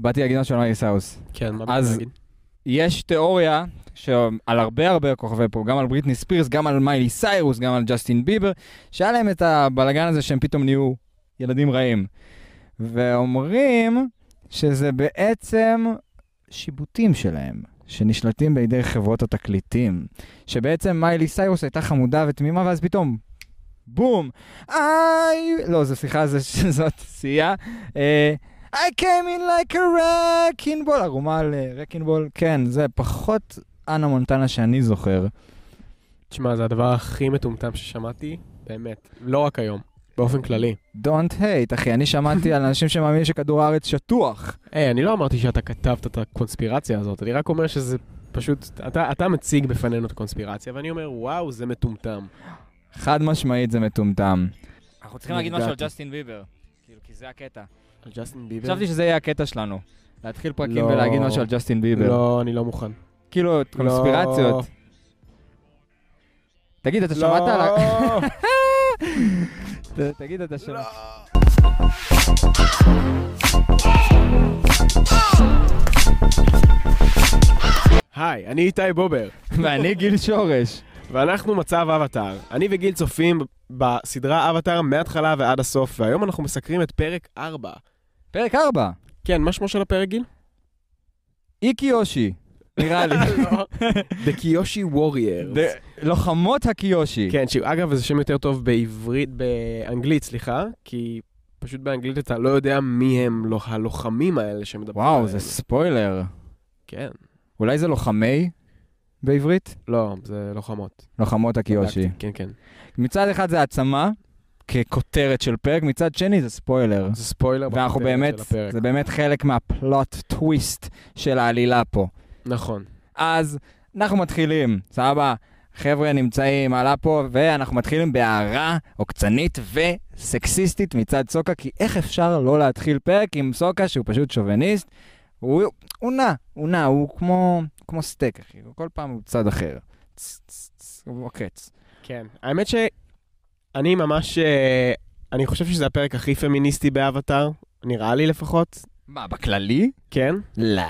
באתי להגיד משהו על מיילי סיירוס. כן, מה באתי להגיד? יש תיאוריה שעל הרבה הרבה כוכבי פופ, גם על בריטני ספירס, גם על מיילי סיירוס, גם על ג'סטין ביבר, שהיה להם את הבלגן הזה שהם פתאום נהיו ילדים רעים. ואומרים שזה בעצם שיבוטים שלהם, שנשלטים בידי חברות התקליטים. שבעצם מיילי סיירוס הייתה חמודה ותמימה, ואז פתאום, בום, איי, לא, זו סליחה, זאת סייה. אה, I came in like a wrecking ball, ערומה על רקינג בול, כן, זה פחות אנה מונטנה שאני זוכר. תשמע, זה הדבר הכי מטומטם ששמעתי, באמת. לא רק היום, באופן כללי. Don't hate, אחי, אני שמעתי על אנשים שמאמינים שכדור הארץ שטוח. היי, אני לא אמרתי שאתה כתבת את הקונספירציה הזאת, אני רק אומר שזה פשוט, אתה, אתה מציג בפנינו את הקונספירציה, ואני אומר, וואו, זה מטומטם. חד משמעית זה מטומטם. אנחנו צריכים להגיד משהו על. ג'סטין ביבר. כאילו, כי זה הקטע. על ג'סטין ביבר? חשבתי שזה יהיה הקטע שלנו. להתחיל פרקים לא. ולהגיד משהו על ג'סטין ביבר. לא, אני לא מוכן. כאילו, קונספירציות. תגיד, אתה שמעת על ה... לא. תגיד, אתה שמעת... היי, אני איתי בובר, ואני גיל שורש. ואנחנו מצב אבטאר. אני וגיל צופים בסדרה אבטאר מההתחלה ועד הסוף, והיום אנחנו מסקרים את פרק 4. פרק 4. כן, מה שמו של הפרק, גיל? איקי יושי. נראה לי. לא. The Kiyoshi Warriors. לוחמות הקיושי. כן, שאגב, זה שם יותר טוב בעברית, באנגלית, סליחה, כי פשוט באנגלית אתה לא יודע מי הם לא- הלוחמים האלה שמדברים וואו, עליהם. זה ספוילר. כן. אולי זה לוחמי בעברית? לא, זה לוחמות. לוחמות הקיושי. כן, כן. מצד אחד זה העצמה, ככותרת של פרק, מצד שני זה ספוילר. זה ספוילר ואנחנו בכותרת באמת, של הפרק. זה באמת חלק מהפלוט טוויסט של העלילה פה. נכון. אז אנחנו מתחילים, סבבה? חבר'ה נמצאים, עלה פה, ואנחנו מתחילים בהערה עוקצנית וסקסיסטית מצד סוקה, כי איך אפשר לא להתחיל פרק עם סוקה שהוא פשוט שוביניסט? הוא, הוא נע, הוא נע, הוא כמו, כמו סטייק, אחי, כל פעם הוא צד אחר. צ, צ, צ, הוא עוקץ. כן. האמת שאני ממש... אה, אני חושב שזה הפרק הכי פמיניסטי באבטאר, נראה לי לפחות. מה, בכללי? כן? לא.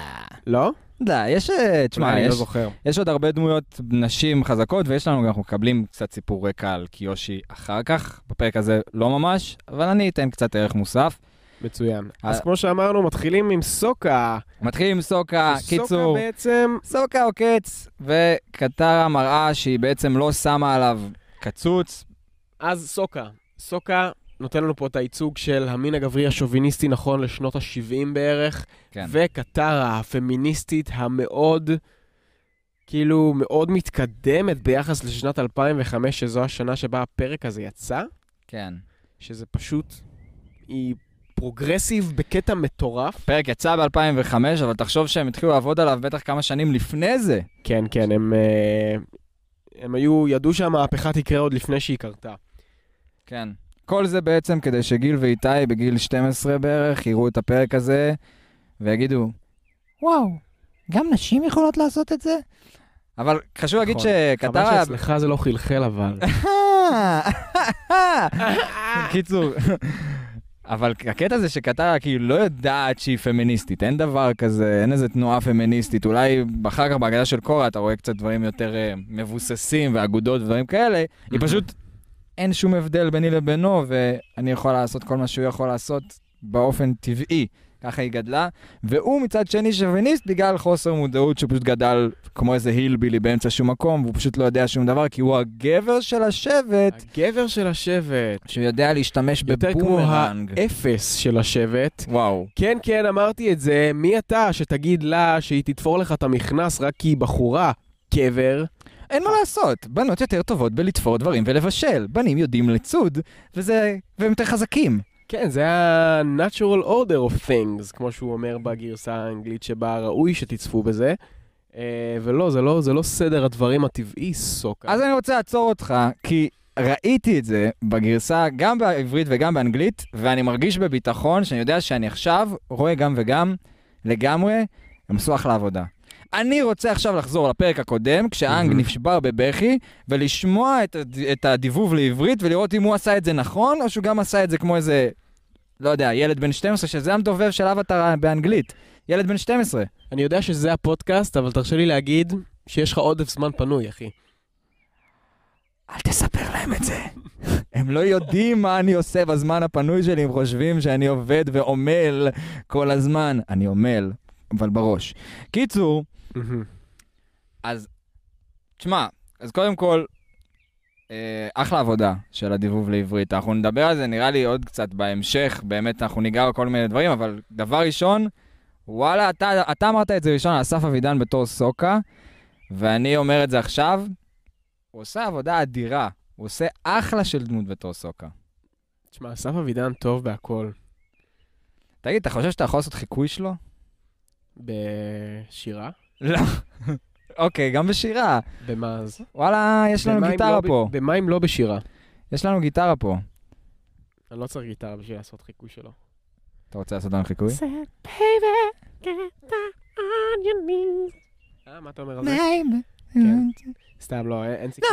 לא? לא, יש, אה, תשמע, אני לא יש, זוכר. יש עוד הרבה דמויות נשים חזקות, ויש לנו, אנחנו מקבלים קצת סיפור רקע על קיושי אחר כך. בפרק הזה לא ממש, אבל אני אתן קצת ערך מוסף. מצוין. אה. אז כמו שאמרנו, מתחילים עם סוקה. מתחילים עם סוקה, קיצור, סוקה בעצם... סוקה עוקץ, וקטרה מראה שהיא בעצם לא שמה עליו קצוץ. אז סוקה. סוקה נותן לנו פה את הייצוג של המין הגברי השוביניסטי נכון לשנות ה-70 בערך, כן. וקטרה הפמיניסטית המאוד, כאילו, מאוד מתקדמת ביחס לשנת 2005, שזו השנה שבה הפרק הזה יצא, כן. שזה פשוט, היא progressive בקטע מטורף. הפרק יצא ב-2005, אבל תחשוב שהם התחילו לעבוד עליו בטח כמה שנים לפני זה. כן, כן, הם, אה, הם היו, ידעו שהמהפכה תקרה עוד לפני שהיא קרתה. כן. כל זה בעצם כדי שגיל ואיתי בגיל 12 בערך יראו את הפרק הזה ויגידו, וואו, גם נשים יכולות לעשות את זה? אבל חשוב להגיד נכון. שקטרה... חבל שאצלך זה לא חלחל אבל. קיצור, אבל הקטע זה שקטרה כאילו לא יודעת שהיא פמיניסטית, אין דבר כזה, אין איזה תנועה פמיניסטית, אולי אחר כך בהגדה של קורה אתה רואה קצת דברים יותר אה, מבוססים ואגודות ודברים כאלה, היא פשוט, אין שום הבדל ביני לבינו, ואני יכול לעשות כל מה שהוא יכול לעשות באופן טבעי. ככה היא גדלה, והוא מצד שני שוביניסט בגלל חוסר מודעות שהוא פשוט גדל כמו איזה הילבילי באמצע שום מקום, והוא פשוט לא יודע שום דבר, כי הוא הגבר של השבט, הגבר של השבט, שהוא יודע להשתמש יותר כמו בבומרנג. האפס של השבט. וואו. כן, כן, אמרתי את זה, מי אתה שתגיד לה שהיא תתפור לך את המכנס רק כי היא בחורה? גבר. אין מה לעשות, בנות יותר טובות בלתפור דברים ולבשל. בנים יודעים לצוד, וזה... והם יותר חזקים. כן, זה ה-natural order of things, כמו שהוא אומר בגרסה האנגלית שבה ראוי שתצפו בזה. אה, ולא, זה לא, זה לא סדר הדברים הטבעי, סוקה. אז אני רוצה לעצור אותך, כי ראיתי את זה בגרסה גם בעברית וגם באנגלית, ואני מרגיש בביטחון שאני יודע שאני עכשיו רואה גם וגם, לגמרי, הם עשו אחלה עבודה. אני רוצה עכשיו לחזור לפרק הקודם, כשהאנג מהמם. נשבר בבכי, ולשמוע את, את הדיבוב לעברית, ולראות אם הוא עשה את זה נכון, או שהוא גם עשה את זה כמו איזה, לא יודע, ילד בן 12, שזה המדובב של אבטר באנגלית. ילד בן 12. אני יודע שזה הפודקאסט, אבל תרשה לי להגיד שיש לך עודף זמן פנוי, אחי. אל תספר להם את זה. הם לא יודעים מה אני עושה בזמן הפנוי שלי, הם חושבים שאני עובד ועמל כל הזמן. אני עמל, אבל בראש. קיצור, אז, תשמע, אז קודם כל, אה, אחלה עבודה של הדיבוב לעברית. אנחנו נדבר על זה נראה לי עוד קצת בהמשך, באמת אנחנו ניגע בכל מיני דברים, אבל דבר ראשון, וואלה, אתה, אתה אמרת את זה ראשון על אסף אבידן בתור סוקה, ואני אומר את זה עכשיו, הוא עושה עבודה אדירה. הוא עושה אחלה של דמות בתור סוקה. תשמע, אסף אבידן טוב בהכל. תגיד, אתה חושב שאתה יכול לעשות חיקוי שלו? בשירה? לא. אוקיי, גם בשירה. במה אז? וואלה, יש לנו גיטרה לא פה. במה אם לא בשירה? יש לנו גיטרה פה. אני לא צריך גיטרה בשביל לעשות חיקוי שלו. אתה רוצה לעשות לנו חיקוי? אה, מה אתה אומר על זה? כן. סתם, לא, אין סיכוי.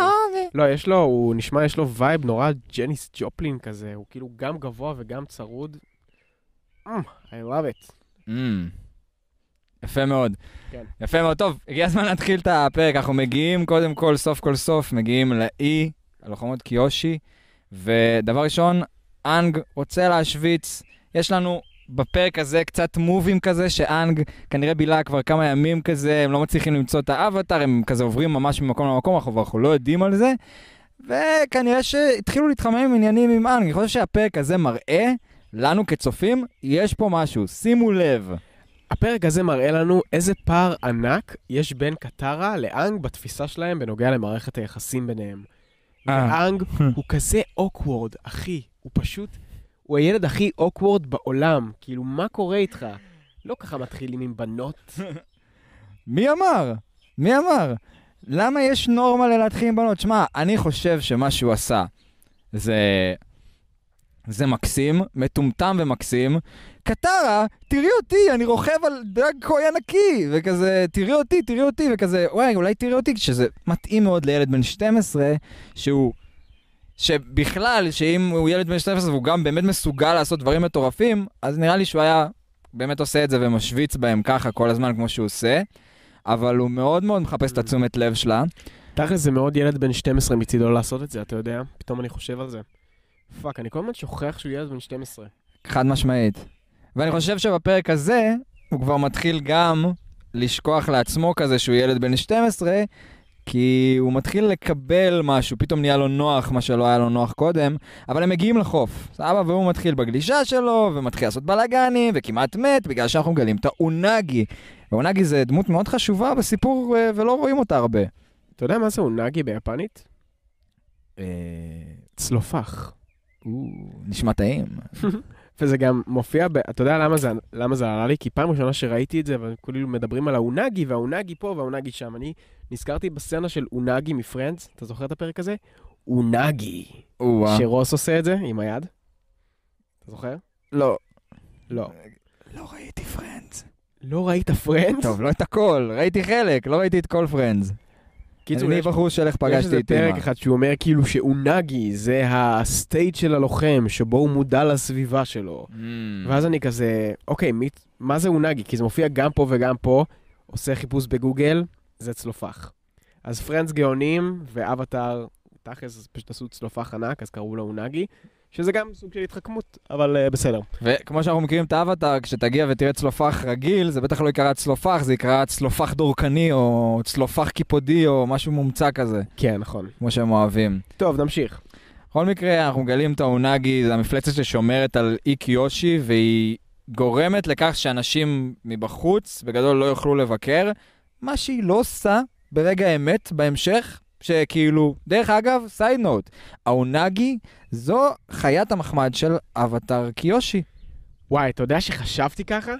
לא, יש לו, הוא נשמע, יש לו vibe נורא ג'ניס ג'ופלין כזה, הוא כאילו גם גבוה וגם צרוד. Mm, I love it. יפה מאוד. כן. יפה מאוד. טוב, הגיע הזמן להתחיל את הפרק. אנחנו מגיעים קודם כל, סוף כל סוף, מגיעים לאי, הלוחמות קיושי, ודבר ראשון, אנג רוצה להשוויץ. יש לנו בפרק הזה קצת מובים כזה, שאנג כנראה בילה כבר כמה ימים כזה, הם לא מצליחים למצוא את האבטר, הם כזה עוברים ממש ממקום למקום, אנחנו אנחנו לא יודעים על זה. וכנראה שהתחילו להתחמם עם עניינים עם אנג. אני חושב שהפרק הזה מראה לנו כצופים, יש פה משהו, שימו לב. הפרק הזה מראה לנו איזה פער ענק יש בין קטרה לאנג בתפיסה שלהם בנוגע למערכת היחסים ביניהם. אה. ואנג הוא כזה אוקוורד, אחי. הוא פשוט, הוא הילד הכי אוקוורד בעולם. כאילו, מה קורה איתך? לא ככה מתחילים עם בנות. מי אמר? מי אמר? למה יש נורמה ללהתחיל עם בנות? שמע, אני חושב שמה שהוא עשה זה... זה מקסים, מטומטם ומקסים. קטרה, תראי אותי, אני רוכב על דג קוי ענקי, וכזה, תראי אותי, תראי אותי, וכזה, וואי, אולי תראי אותי, שזה מתאים מאוד לילד בן 12, שהוא... שבכלל, שאם הוא ילד בן 12 והוא גם באמת מסוגל לעשות דברים מטורפים, אז נראה לי שהוא היה באמת עושה את זה ומשוויץ בהם ככה כל הזמן כמו שהוא עושה. אבל הוא מאוד מאוד מחפש את התשומת לב שלה. תכל'ס זה מאוד ילד בן 12 מצידו לעשות את זה, אתה יודע? פתאום אני חושב על זה. fuck, אני כל הזמן שוכח שהוא ילד בן 12. חד משמעית. ואני חושב שבפרק הזה, הוא כבר מתחיל גם לשכוח לעצמו כזה שהוא ילד בן 12, כי הוא מתחיל לקבל משהו, פתאום נהיה לו נוח, מה שלא היה לו נוח קודם, אבל הם מגיעים לחוף, סבבה? והוא מתחיל בגלישה שלו, ומתחיל לעשות בלאגנים, וכמעט מת, בגלל שאנחנו מגלים את האונגי. ואונגי זה דמות מאוד חשובה בסיפור, אה, ולא רואים אותה הרבה. אתה יודע מה זה אונגי ביפנית? אה, צלופח. נשמע טעים. וזה גם מופיע, ב... אתה יודע למה זה, למה זה עלה לי? כי פעם ראשונה שראיתי את זה, וכאילו מדברים על האונגי, והאונגי פה והאונגי שם. אני נזכרתי בסצנה של אונגי מפרנדס, אתה זוכר את הפרק הזה? אונגי. או-אה. שרוס עושה את זה עם היד. אתה זוכר? לא. לא. לא ראיתי Friends. לא ראית Friends? טוב, לא את הכל, ראיתי חלק, לא ראיתי את כל Friends. קיצור, אני יש- בחור של איך יש פגשתי איזה את פרק אימא. אחד שהוא אומר כאילו שאונגי זה ה state של הלוחם, שבו הוא מודע לסביבה שלו. Mm. ואז אני כזה, אוקיי, מי, מה זה אונגי? כי זה מופיע גם פה וגם פה, עושה חיפוש בגוגל, זה צלופח. אז Friends גאונים ואבטאר, תכלס, פשוט עשו צלופח ענק, אז קראו לו אונגי, שזה גם סוג של התחכמות, אבל uh, בסדר. וכמו שאנחנו מכירים את האבטר, כשתגיע ותראה צלופח רגיל, זה בטח לא יקרא צלופח, זה יקרא צלופח דורקני, או צלופח קיפודי, או משהו מומצא כזה, כן, נכון. כמו שהם אוהבים. טוב, נמשיך. בכל מקרה, אנחנו מגלים את האונגי, זה המפלצת ששומרת על אי קיושי, והיא גורמת לכך שאנשים מבחוץ, בגדול, לא יוכלו לבקר, מה שהיא לא עושה ברגע האמת, בהמשך, שכאילו, דרך אגב, side note, האונגי זו חיית המחמד של אבטאר קיושי. וואי, אתה יודע שחשבתי ככה?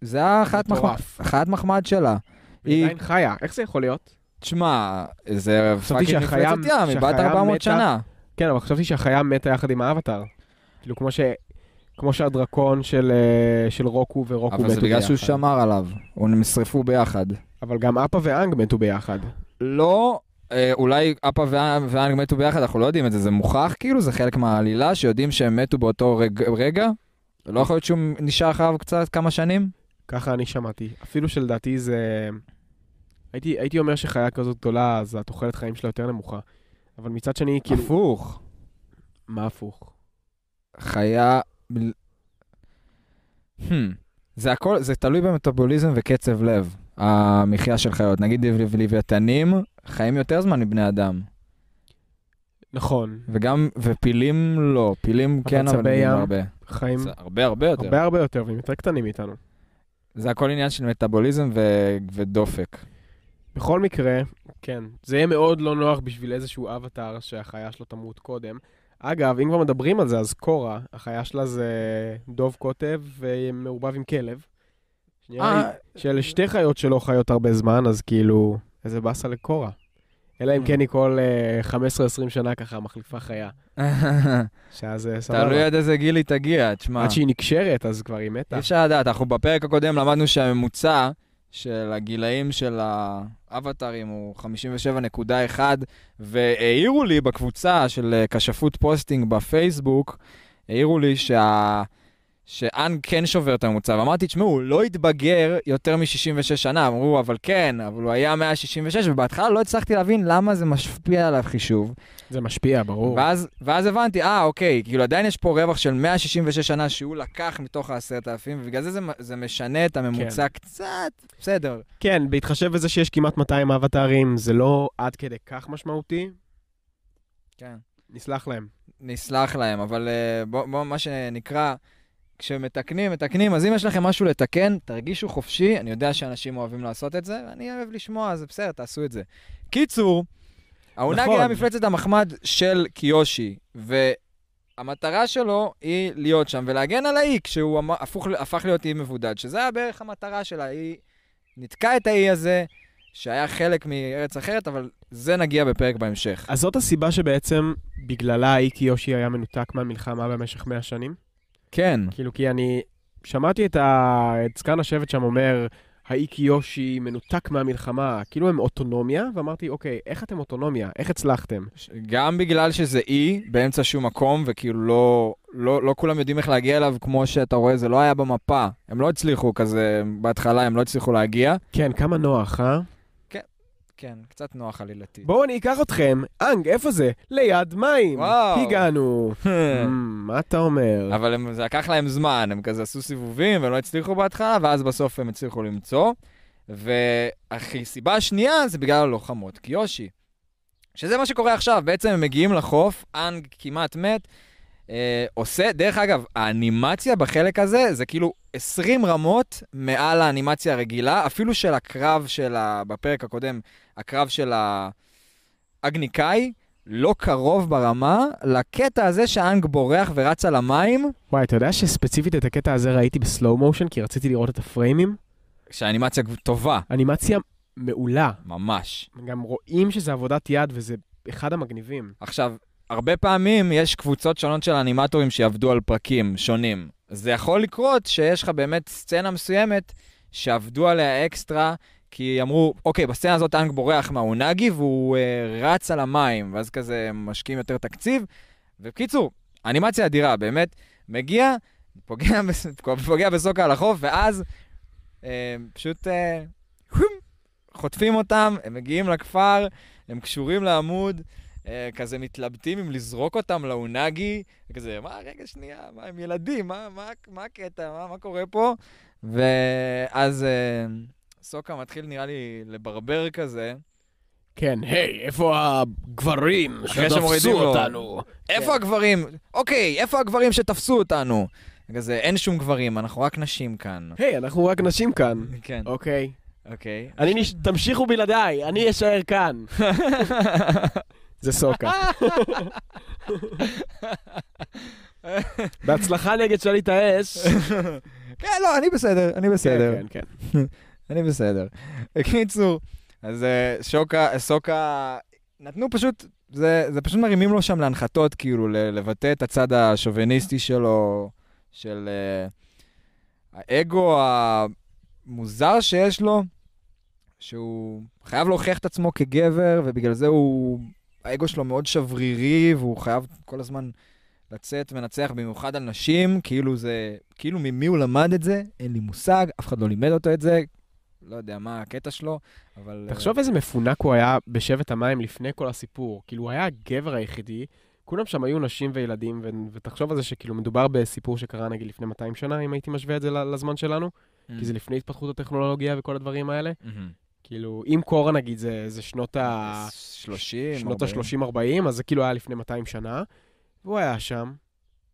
זה החיית מחמד. חיית מחמד שלה. היא עדיין חיה, איך זה יכול להיות? תשמע, זה fucking מפלצת ים, היא בת שהחיה 400 מתה. שנה. כן, אבל חשבתי שהחיה מתה יחד עם האבטאר. כאילו, כמו ש... כמו שהדרקון של, אה, של רוקו ורוקו מתו אבל ביחד. זה בגלל שהוא שמר עליו, הם נשרפו ביחד. אבל גם אפה ואנג מתו ביחד. לא, אולי אפה ואנג מתו ביחד, אנחנו לא יודעים את זה, זה מוכח כאילו, זה חלק מהעלילה, שיודעים שהם מתו באותו רג, רגע? לא יכול להיות שהוא נשאר אחריו קצת כמה שנים? ככה אני שמעתי. אפילו שלדעתי זה... הייתי, הייתי אומר שחיה כזאת גדולה, אז התוחלת חיים שלה יותר נמוכה. אבל מצד שני, כאילו... הפוך. מה הפוך? חיה... Hmm. זה הכל, זה תלוי במטאבוליזם וקצב לב, המחיה של חיות. נגיד לוויתנים חיים יותר זמן מבני אדם. נכון, וגם, ופילים לא, פילים כן, אבל צבי נגיד ים הרבה. חיים הרבה הרבה יותר. הרבה הרבה יותר, והם יותר קטנים מאיתנו. זה הכל עניין של מטאבוליזם ו- ודופק. בכל מקרה, כן, זה יהיה מאוד לא נוח בשביל איזשהו אבטאר שהחיה שלו תמות קודם. אגב, אם כבר מדברים על זה, אז קורה, החיה שלה זה דוב קוטב ומעורבב עם כלב. אה, שאלה שתי חיות שלא חיות הרבה זמן, אז כאילו, איזה באסה לקורה. אלא אם כן היא כל אה, 15-20 שנה ככה מחליפה חיה. שאז אה, סבבה. תלוי עד איזה גיל היא תגיע, תשמע. עד שהיא נקשרת, אז כבר היא מתה. אי אפשר לדעת, אנחנו בפרק הקודם למדנו שהממוצע של הגילאים של האבטרים הוא 57.1, והעירו לי בקבוצה של אה, כשפות posting בפייסבוק, העירו לי שה... שאנג כן שובר את הממוצע, ואמרתי, תשמעו, הוא לא התבגר יותר מ-66 שנה, אמרו, אבל כן, אבל הוא היה 166, ובהתחלה לא הצלחתי להבין למה זה משפיע על החישוב. זה משפיע, ברור. ואז, ואז הבנתי, אה, אוקיי, כאילו עדיין יש פה רווח של 166 שנה שהוא לקח מתוך ה-10,000, ובגלל זה, זה זה משנה את הממוצע כן. קצת, בסדר. כן, בהתחשב בזה שיש כמעט 200 אבטארים, זה לא עד כדי כך משמעותי, כן. נסלח להם. נסלח להם, אבל uh, בוא, בוא, מה שנקרא, כשמתקנים, מתקנים, אז אם יש לכם משהו לתקן, תרגישו חופשי, אני יודע שאנשים אוהבים לעשות את זה, ואני אוהב לשמוע, אז בסדר, תעשו את זה. קיצור, האונגי נכון. היה מפלצת המחמד של קיושי, והמטרה שלו היא להיות שם ולהגן על האי, כשהוא אמ- הפוך, הפך להיות אי מבודד, שזה היה בערך המטרה שלה, היא ניתקה את האי הזה, שהיה חלק מארץ אחרת, אבל זה נגיע בפרק בהמשך. אז זאת הסיבה שבעצם בגללה איקי יושי היה מנותק מהמלחמה במשך 100 שנים? כן, כאילו, כי אני שמעתי את, ה... את זקן השבט שם אומר, האיקי יושי מנותק מהמלחמה, כאילו הם אוטונומיה, ואמרתי, אוקיי, איך אתם אוטונומיה? איך הצלחתם? גם בגלל שזה אי באמצע שום מקום, וכאילו לא, לא, לא כולם יודעים איך להגיע אליו, כמו שאתה רואה, זה לא היה במפה. הם לא הצליחו כזה, בהתחלה הם לא הצליחו להגיע. כן, כמה נוח, אה? כן, קצת נוח עלילתי. בואו אני אקח אתכם, אנג, איפה זה? ליד מים. וואו. הגענו. Hmm, מה אתה אומר? אבל הם, זה לקח להם זמן, הם כזה עשו סיבובים והם לא הצליחו בהתחלה, ואז בסוף הם הצליחו למצוא. והסיבה השנייה זה בגלל הלוחמות, קיושי. שזה מה שקורה עכשיו, בעצם הם מגיעים לחוף, אנג כמעט מת, אה, עושה, דרך אגב, האנימציה בחלק הזה זה כאילו 20 רמות מעל האנימציה הרגילה, אפילו של הקרב של ה... בפרק הקודם, הקרב של האגניקאי, לא קרוב ברמה לקטע הזה שהאנג בורח ורץ על המים, וואי, אתה יודע שספציפית את הקטע הזה ראיתי בסלואו מושן, כי רציתי לראות את הפריימים? שהאנימציה טובה, אנימציה מעולה. ממש. גם רואים שזה עבודת יד וזה אחד המגניבים. עכשיו, הרבה פעמים יש קבוצות שונות של אנימטורים שיעבדו על פרקים שונים. זה יכול לקרות שיש לך באמת סצנה מסוימת שעבדו עליה אקסטרה, כי אמרו, אוקיי, בסצנה הזאת אנג בורח מהאונגי והוא אה, רץ על המים, ואז כזה משקיעים יותר תקציב. ובקיצור, אנימציה אדירה, באמת, מגיע, פוגע, פוגע בסוקה על החוף, ואז אה, פשוט אה, חוטפים אותם, הם מגיעים לכפר, הם קשורים לעמוד. אה, כזה מתלבטים אם לזרוק אותם לאונגי, וכזה, מה, רגע, שנייה, מה, הם ילדים, מה, מה, מה הקטע, מה, מה קורה פה? ואז אה, סוקה מתחיל, נראה לי, לברבר כזה. כן, היי, איפה הגברים שמורידים לו. איפה הגברים? אוקיי, איפה הגברים שתפסו אותנו? כזה, אין שום גברים, אנחנו רק נשים כאן. היי, אנחנו רק נשים כאן. כן, אוקיי. אוקיי. אני נש... תמשיכו בלעדיי, אני אשאר כאן. זה סוקה. בהצלחה נגד שליט האש. כן, לא, אני בסדר, אני בסדר. כן, כן, כן. אני בסדר. בקיצור, אז אה, שוקה, סוקה, נתנו פשוט, זה, זה פשוט מרימים לו שם להנחתות, כאילו, לבטא את הצד השוביניסטי שלו, של אה, האגו המוזר שיש לו, שהוא חייב להוכיח את עצמו כגבר, ובגלל זה הוא, האגו שלו מאוד שברירי, והוא חייב כל הזמן לצאת מנצח במיוחד על נשים, כאילו זה, כאילו ממי הוא למד את זה, אין לי מושג, אף אחד לא לימד אותו את זה, לא יודע מה הקטע שלו, אבל... תחשוב איזה מפונק הוא היה בשבט המים לפני כל הסיפור. כאילו, הוא היה הגבר היחידי, כולם שם היו נשים וילדים, ו- ותחשוב על זה שכאילו מדובר בסיפור שקרה נגיד לפני 200 שנה, אם הייתי משווה את זה לזמן שלנו, Mm. כי זה לפני התפתחות הטכנולוגיה וכל הדברים האלה. מהמם. כאילו, אם קורה נגיד זה, זה שנות ה... 30, שנות 40. ה-30-40, אז זה כאילו היה לפני 200 שנה, והוא היה שם,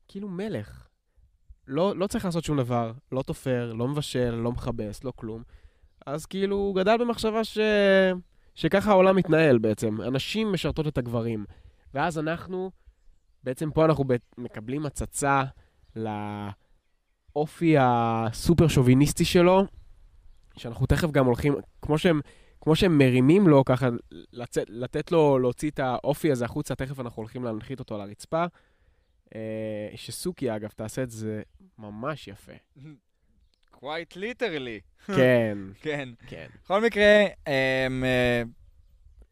כאילו מלך. לא, לא צריך לעשות שום דבר, לא תופר, לא מבשל, לא מכבס, לא כלום. אז כאילו, הוא גדל במחשבה ש... שככה העולם מתנהל בעצם. הנשים משרתות את הגברים. ואז אנחנו, בעצם פה אנחנו. מקבלים הצצה לאופי הסופר שוביניסטי שלו, שאנחנו תכף גם הולכים, כמו שהם, כמו שהם מרימים לו, ככה לצאת, לתת לו להוציא את האופי הזה החוצה, תכף אנחנו הולכים להנחית אותו על הרצפה. אה, שסוכי, אגב, תעשה את זה ממש יפה. quite literally. כן, כן. כן. בכל מקרה, אמ, אה,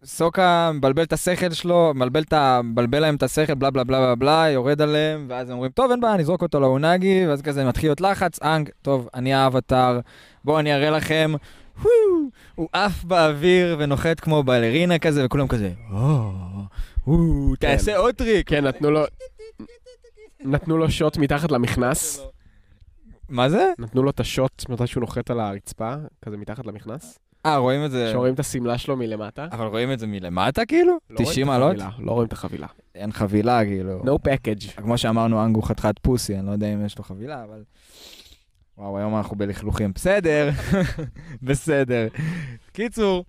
סוקה מבלבל את השכל שלו, מבלבל, את ה- מבלבל להם את השכל, בלה בלה בלה בלה בלה, יורד עליהם, ואז הם אומרים, טוב, אין בעיה, נזרוק אותו לאונגי, ואז כזה מתחיל להיות לחץ, אנג, טוב, אני האבטר, בואו אני אראה לכם, הוא עף באוויר ונוחת כמו בלרינה כזה, וכולם כזה, או, וואו, כן. תעשה עוד טריק. כן, נתנו לו... נתנו לו שוט מתחת למכנס. מה זה? נתנו לו את השוט מתי שהוא נוחת על הרצפה, כזה מתחת למכנס. אה, רואים את זה, שרואים את השמלה שלו מלמטה. אבל רואים את זה מלמטה כאילו? לא רואים 90 את מעלות? לא רואים את החבילה. אין חבילה, כאילו. No package. כמו שאמרנו, אנגו חתיכת פוסי, אני לא יודע אם יש לו חבילה, אבל... וואו, היום אנחנו בלכלוכים. בסדר, בסדר. קיצור,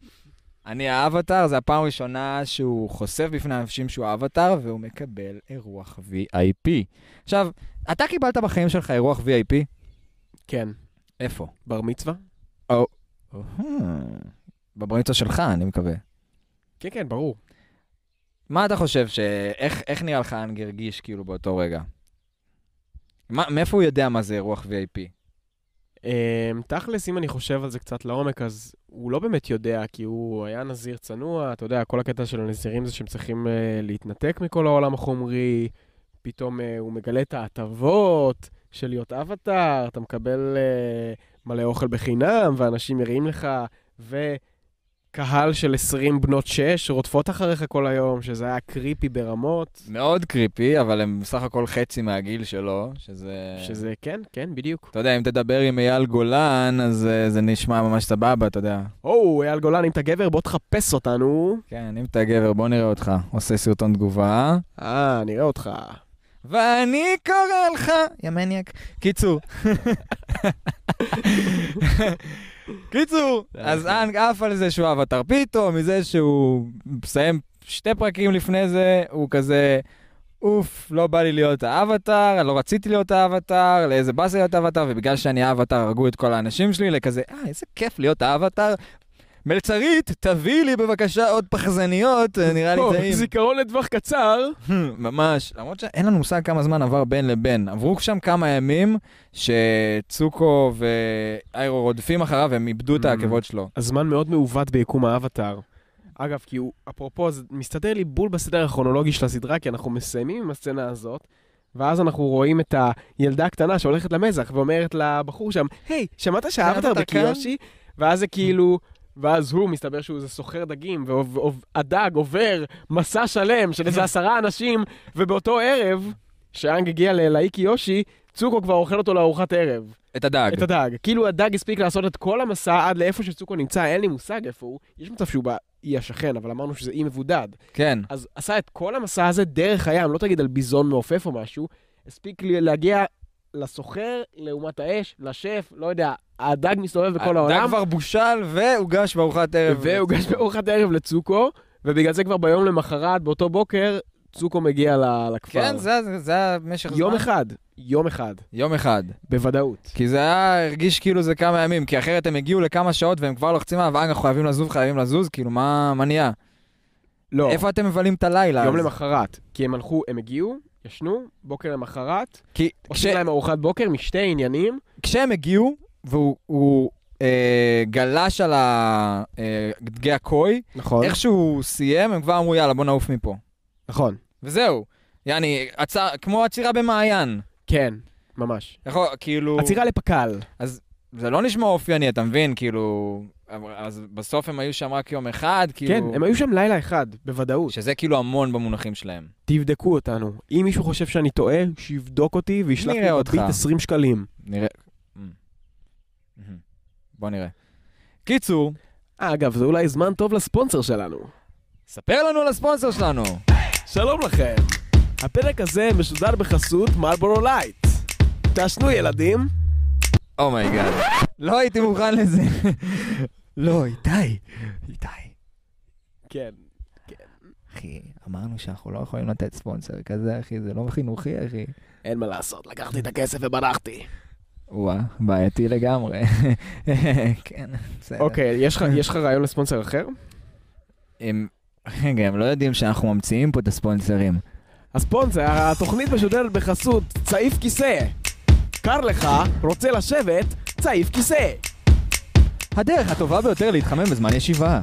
אני האבטר, זו הפעם הראשונה שהוא חושף בפני אנשים שהוא האבטר, והוא מקבל אירוח VIP. עכשיו, אתה קיבלת בחיים שלך אירוח VIP? כן. איפה? בר מצווה? בברניצה שלך, אני מקווה. כן, כן, ברור. מה אתה חושב, ש... איך, איך נראה לך אנג הרגיש כאילו באותו רגע? מה, מאיפה הוא יודע מה זה אירוח VIP? Um, תכלס, אם אני חושב על זה קצת לעומק, אז הוא לא באמת יודע, כי הוא היה נזיר צנוע, אתה יודע, כל הקטע של הנזירים זה שהם צריכים uh, להתנתק מכל העולם החומרי, פתאום uh, הוא מגלה את ההטבות של להיות אבטאר, אתה מקבל uh, מלא אוכל בחינם, ואנשים מריעים לך, וקהל של 20 בנות 6 רודפות אחריך כל היום, שזה היה קריפי ברמות. מאוד קריפי, אבל הם בסך הכל חצי מהגיל שלו, שזה... שזה, כן, כן, בדיוק. אתה יודע, אם תדבר עם אייל גולן, אז uh, זה נשמע ממש סבבה, אתה יודע. או, אייל גולן, אם אתה גבר, בוא תחפש אותנו. כן, אם אתה גבר, בוא נראה אותך. עושה סרטון תגובה. אה, נראה אותך. ואני קורא לך, יא מניאק. קיצור. קיצור, אז אנג עף על זה שהוא אבטר פתאום, מזה שהוא מסיים שתי פרקים לפני זה, הוא כזה, אוף, לא בא לי להיות האבטר, לא רציתי להיות האבטר, לאיזה באסה להיות האבטר, ובגלל שאני האבטר הרגו את כל האנשים שלי, לכזה, אה, איזה כיף להיות האבטר. מלצרית, תביאי לי בבקשה עוד פחזניות, נראה לי טעים. זיכרון לטווח קצר. ממש, למרות שאין לנו מושג כמה זמן עבר בין לבין. עברו שם כמה ימים שצוקו ואיירו רודפים אחריו והם איבדו את Mm. העקבות שלו. הזמן מאוד מעוות ביקום האבטאר. אגב, כי הוא, אפרופו, זה מסתדר לי בול בסדר הכרונולוגי של הסדרה, כי אנחנו מסיימים עם הסצנה הזאת, ואז אנחנו רואים את הילדה הקטנה שהולכת למזח ואומרת לבחור שם, היי, שמעת שהאבטאר האבטר כאן?" בקיושי? ואז זה כאילו... ואז הוא, מסתבר שהוא איזה סוחר דגים, והדג עובר מסע שלם של איזה עשרה אנשים, ובאותו ערב, שאנג הגיע ל- לאיקי יושי, צוקו כבר אוכל אותו לארוחת ערב. את הדג. את הדג. כאילו הדג הספיק לעשות את כל המסע עד לאיפה שצוקו נמצא, אין לי מושג איפה הוא. יש מצב שהוא באי השכן, אבל אמרנו שזה אי מבודד. כן. אז עשה את כל המסע הזה דרך הים, לא תגיד על ביזון מעופף או משהו, הספיק להגיע לסוחר, לאומת האש, לשף, לא יודע, הדג מסתובב בכל העולם. הדג כבר בושל והוגש בארוחת ערב. והוגש בארוחת הערב לצוקו, ובגלל זה כבר ביום למחרת, באותו בוקר, צוקו מגיע לכפר. כן, זה- זה זה היה משך זמן. יום אחד, יום אחד, יום אחד. בוודאות. כי זה היה, הרגיש כאילו זה כמה ימים, כי אחרת הם הגיעו לכמה שעות והם כבר לוחצים עליו, אנחנו חייבים לזוז, חייבים לזוז, כאילו מה מה נהיה? לא, איפה אתם מבלים את הלילה? יום אז? למחרת. כי הם הלכו, הם הגיעו, ישנו, בוקר למחרת, כי כש- עושים להם ארוחת בוקר משתי עניינים. כשהם הגיעו, והוא הוא, אה, גלש על ה- אה, הקוי, נכון. איך שהוא סיים, הם כבר אמרו, יאללה, בוא נעוף מפה. נכון. וזהו. יעני, עצר, כמו עצירה במעיין. כן, ממש. יכול, כאילו... עצירה לפק"ל. זה לא נשמע אופייני, אתה מבין? כאילו... אז בסוף הם היו שם רק יום אחד, כאילו... כן, הם היו שם לילה אחד, בוודאות. שזה כאילו המון במונחים שלהם. תבדקו אותנו. אם מישהו חושב שאני טועה, שיבדוק אותי וישלח לי. בביט 20 שקלים. נראה... בוא נראה. קיצור, אגב, זה אולי זמן טוב לספונסר שלנו. ספר לנו על הספונסר שלנו. שלום לכם. הפרק הזה משודר בחסות Marlboro Light. תעשנו ילדים. Oh my God. לא הייתי מוכן לזה. לא, איתי. איתי. כן. אחי, אמרנו שאנחנו לא יכולים לתת ספונסר כזה, אחי, זה לא חינוכי, אחי. אין מה לעשות, לקחתי את הכסף וברחתי. וואה, בעייתי לגמרי. כן, בסדר. אוקיי, יש לך- רעיון לספונסר אחר? הם, רגע, הם לא יודעים שאנחנו ממציאים פה את הספונסרים. הספונסר, התוכנית משודרת בחסות צעיף כיסא. קר לך, רוצה לשבת, צעיף כיסא. הדרך הטובה ביותר להתחמם בזמן ישיבה.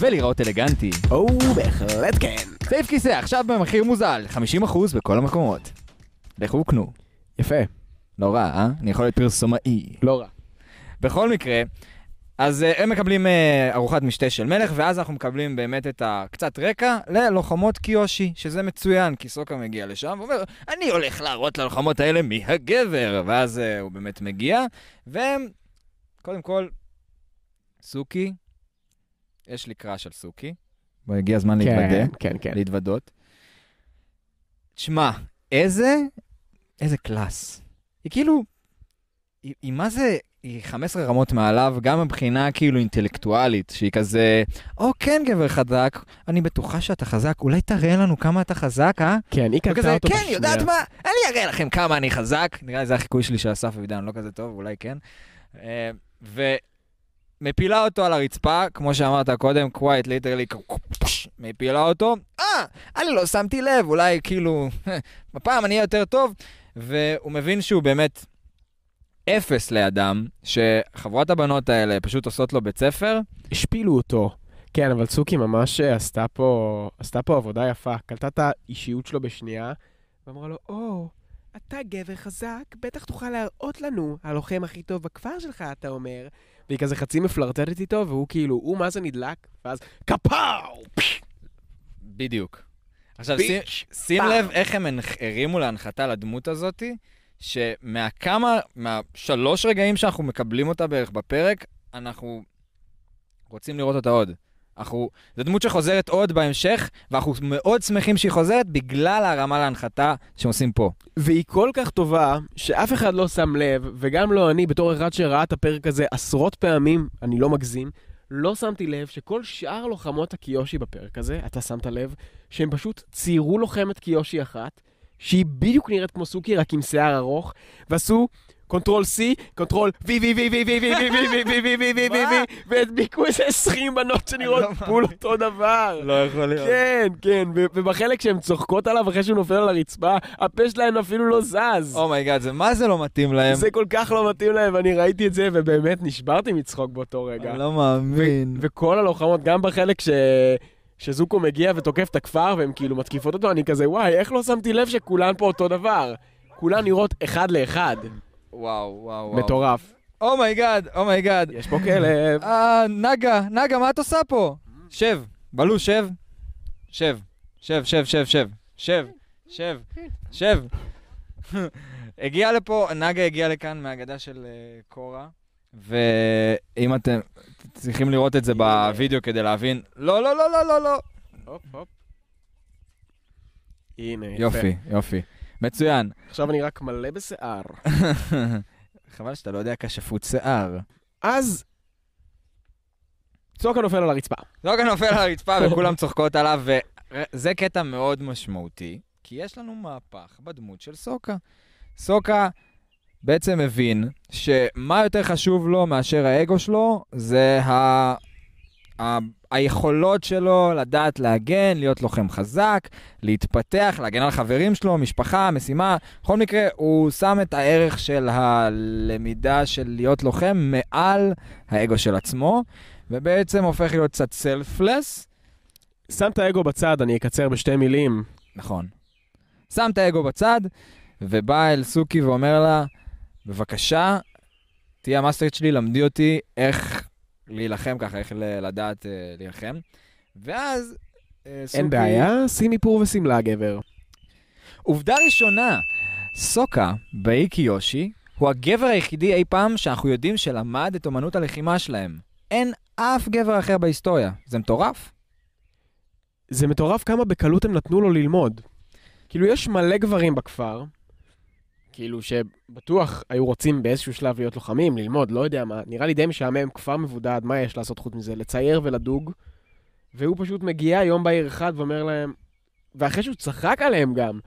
ולהיראות אלגנטי. או, בהחלט כן. סעיף כיסא עכשיו במחיר מוזל, 50% בכל המקומות. לכו קנו. יפה, לא רע, אה? אני יכול להיות פרסומאי. לא רע. בכל מקרה, אז uh, הם מקבלים uh, ארוחת משתה של מלך, ואז אנחנו מקבלים באמת את הקצת רקע ללוחמות קיושי, שזה מצוין, כי סוקה מגיע לשם ואומר, אני הולך להראות ללוחמות האלה מי הגבר, ואז uh, הוא באמת מגיע, והם, קודם כל, סוקי, יש לי קראש על סוקי, בוא, הגיע הזמן כן, כן, כן. להתוודות. תשמע, איזה, איזה קלאס. היא כאילו, היא, היא מה זה, היא 15 רמות מעליו, גם מבחינה כאילו אינטלקטואלית, שהיא כזה, או כן גבר חזק, אני בטוחה שאתה חזק, אולי תראה לנו כמה אתה חזק, אה? כן, היא וכזה, אותו כן, בשנייה. יודעת מה, אני אראה לכם כמה אני חזק. נראה לי זה החיקוי שלי של אסף אבידן, לא כזה טוב, אולי כן. אה, ומפילה אותו על הרצפה, כמו שאמרת קודם, quite literally, מפילה אותו, אה, אני לא שמתי לב, אולי כאילו, בפעם אני אהיה יותר טוב, והוא מבין שהוא באמת אפס לידם, שחברות הבנות האלה פשוט עושות לו בית ספר, השפילו אותו. כן, אבל צוקי ממש אה, עשתה פה, עשתה פה עבודה יפה. קלטה את האישיות שלו בשנייה, ואמרה לו, או, אתה גבר חזק, בטח תוכל להראות לנו, הלוחם הכי טוב בכפר שלך, אתה אומר. והיא כזה חצי מפלרטטת איתו, והוא כאילו, הוא מה זה נדלק, ואז כפאו! בדיוק. עכשיו, שים, שים. לב איך הם הרימו להנחתה לדמות הזאתי, שמהכמה, מהשלוש רגעים שאנחנו מקבלים אותה בערך בפרק, אנחנו רוצים לראות אותה עוד. אנחנו, זו דמות שחוזרת עוד בהמשך, ואנחנו מאוד שמחים שהיא חוזרת בגלל הרמה להנחתה שהם עושים פה. והיא כל כך טובה, שאף אחד לא שם לב, וגם לא אני, בתור אחד שראה את הפרק הזה עשרות פעמים, אני לא מגזים, לא שמתי לב שכל שאר לוחמות הקיושי בפרק הזה, אתה שמת לב, שהם פשוט ציירו לוחמת קיושי אחת, שהיא בדיוק נראית כמו סוכי, רק עם שיער ארוך, ועשו control C, control V, V, V, V, V, V, V, V, V, V, V, V, V, V, והדביקו איזה 20 בנות שנראות לא בול אותו דבר. לא יכול להיות. כן, כן, ובחלק שהן צוחקות עליו אחרי שהוא נופל על הרצפה, הפה שלהן אפילו לא זז. Oh my God, זה מה זה לא מתאים להם? זה כל כך לא מתאים להם, ואני ראיתי את זה, ובאמת נשברתי מצחוק באותו רגע. אני לא מאמין. וכל הלוחמות, גם בחלק ש... שזוקו מגיע ותוקף את הכפר, והן כאילו מתקיפות אותו, אני כזה, וואי, איך לא שמתי לב שכולן פה אותו דבר? כולן נראות אחד לאחד. וואו, וואו. מטורף. אומייגאד, אומייגאד. יש פה כלב. אה, נגה, נגה, מה את עושה פה? שב, בלו, שב. שב, שב, שב, שב, שב. שב, שב, שב. הגיע לפה, נגה הגיע לכאן מהאגדה של אה, קורה, ואם אתם צריכים לראות את זה בווידאו כדי להבין, לא, לא, לא, לא, לא, לא. הופ, הופ. הנה, יפה. יופי, יופי. מצוין. עכשיו אני רק מלא בשיער. חבל שאתה לא יודע כשפות שיער. אז... צוקה נופל על הרצפה. זוגה נופל על הרצפה וכולם צוחקות עליו, וזה קטע מאוד משמעותי, כי יש לנו מהפך בדמות של סוקה. סוקה בעצם מבין שמה יותר חשוב לו מאשר האגו שלו, זה ה... ה... היכולות שלו לדעת להגן, להיות לוחם חזק, להתפתח, להגן על חברים שלו, משפחה, משימה. בכל מקרה, הוא שם את הערך של הלמידה של להיות לוחם מעל האגו של עצמו, ובעצם הופך להיות קצת סלפלס. שם את האגו בצד, אני אקצר בשתי מילים. נכון. שם את האגו בצד, ובא אל סוכי ואומר לה, בבקשה, תהיי המאסטרית שלי, למדי אותי איך להילחם ככה, איך לדעת אה, להילחם. ואז אה, סוכי... אין בעיה, שים איפור ושמלה, גבר. עובדה ראשונה, סוקה, באי קיושי, הוא הגבר היחידי אי פעם שאנחנו יודעים שלמד את אומנות הלחימה שלהם. אין אף גבר אחר בהיסטוריה. זה מטורף. זה מטורף כמה בקלות הם נתנו לו ללמוד. כאילו, יש מלא גברים בכפר, כאילו שבטוח היו רוצים באיזשהו שלב להיות לוחמים, ללמוד, לא יודע מה. נראה לי די משעמם, כפר מבודד, מה יש לעשות חוץ מזה? לצייר ולדוג. והוא פשוט מגיע יום בהיר אחד ואומר להם, ואחרי שהוא צחק עליהם גם,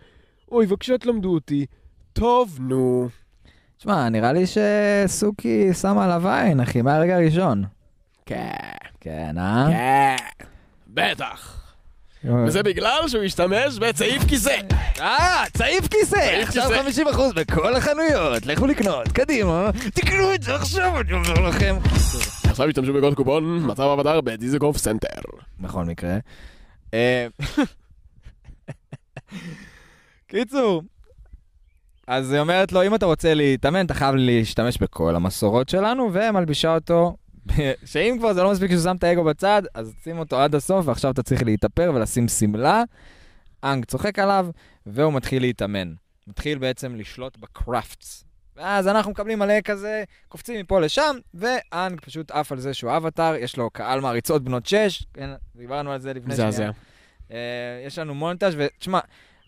אוי, בבקשה תלמדו אותי. טוב, נו. תשמע, נראה לי שסוכי שמה עליו עין, אחי, מהרגע הראשון. כן. כן, אה? כן. בטח. וזה בגלל שהוא השתמש בצעיף כיסא. אה, צעיף כיסא! עכשיו כיסא. 50% בכל החנויות, לכו לקנות, קדימה, תקנו את זה עכשיו, אני אומר לכם. עכשיו השתמשו בקוד קופון, מצב אבטאר בדיזנגוף סנטר. בכל מקרה. אה, קיצור, אז היא אומרת לו, אם אתה רוצה להתאמן, אתה חייב להשתמש בכל המסורות שלנו, ומלבישה אותו, שאם כבר זה לא מספיק שהוא שם את האגו בצד, אז שים אותו עד הסוף, ועכשיו אתה צריך להתאפר ולשים שמלה. אנג צוחק עליו, והוא מתחיל להתאמן. מתחיל בעצם לשלוט בקראפטס. ואז אנחנו מקבלים מלא כזה, קופצים מפה לשם, ואנג פשוט עף על זה שהוא אבטאר, יש לו קהל מעריצות בנות שש, כן, דיברנו על זה לפני מזעזע. אה, יש לנו מונטאז' ותשמע,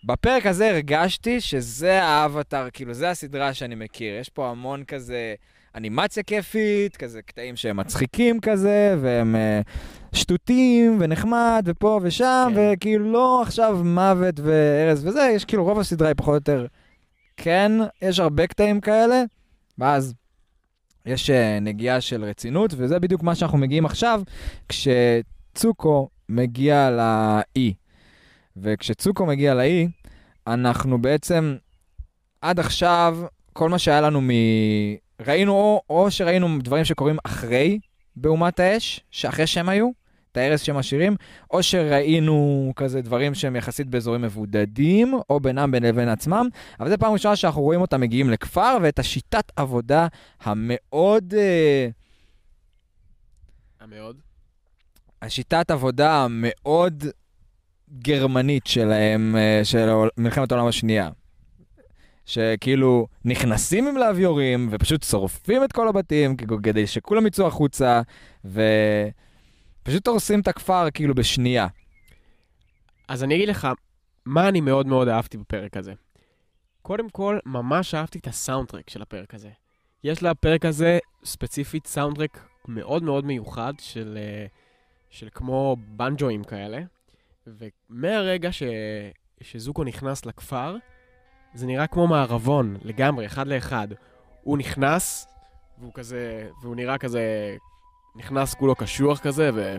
בפרק הזה הרגשתי שזה האבטאר, כאילו, זה הסדרה שאני מכיר. יש פה המון כזה אנימציה כיפית, כזה קטעים שהם מצחיקים כזה, והם אה, שטותיים ונחמד, ופה ושם, כן. וכאילו לא עכשיו מוות והרס וזה, יש כאילו רוב הסדרה היא פחות או יותר... כן, יש הרבה קטעים כאלה, ואז יש אה, נגיעה של רצינות, וזה בדיוק מה שאנחנו מגיעים עכשיו, כשצוקו מגיע לאי. וכשצוקו מגיע לאי, אנחנו בעצם, עד עכשיו, כל מה שהיה לנו מ... ראינו, או, או שראינו דברים שקורים אחרי באומת האש, שאחרי שהם היו, את ההרס שהם משאירים, או שראינו כזה דברים שהם יחסית באזורים מבודדים, או בינם בין לבין עצמם, אבל זו פעם ראשונה שאנחנו רואים אותם מגיעים לכפר, ואת השיטת עבודה המאוד... אה, המאוד. השיטת עבודה המאוד גרמנית שלהם, אה, של מלחמת העולם השנייה. שכאילו נכנסים עם להביורים ופשוט שורפים את כל הבתים כדי שכולם יצאו החוצה ופשוט הורסים את הכפר כאילו בשנייה. אז אני אגיד לך, מה אני מאוד מאוד אהבתי בפרק הזה. קודם כל, ממש אהבתי את הסאונדטרק של הפרק הזה. יש לפרק הזה ספציפית סאונדטרק מאוד מאוד מיוחד של, אה, של כמו בנג'ואים כאלה. ומהרגע ש, שזוקו נכנס לכפר, זה נראה כמו מערבון, לגמרי, אחד לאחד. הוא נכנס, והוא כזה, והוא נראה כזה, נכנס כולו קשוח כזה, ו...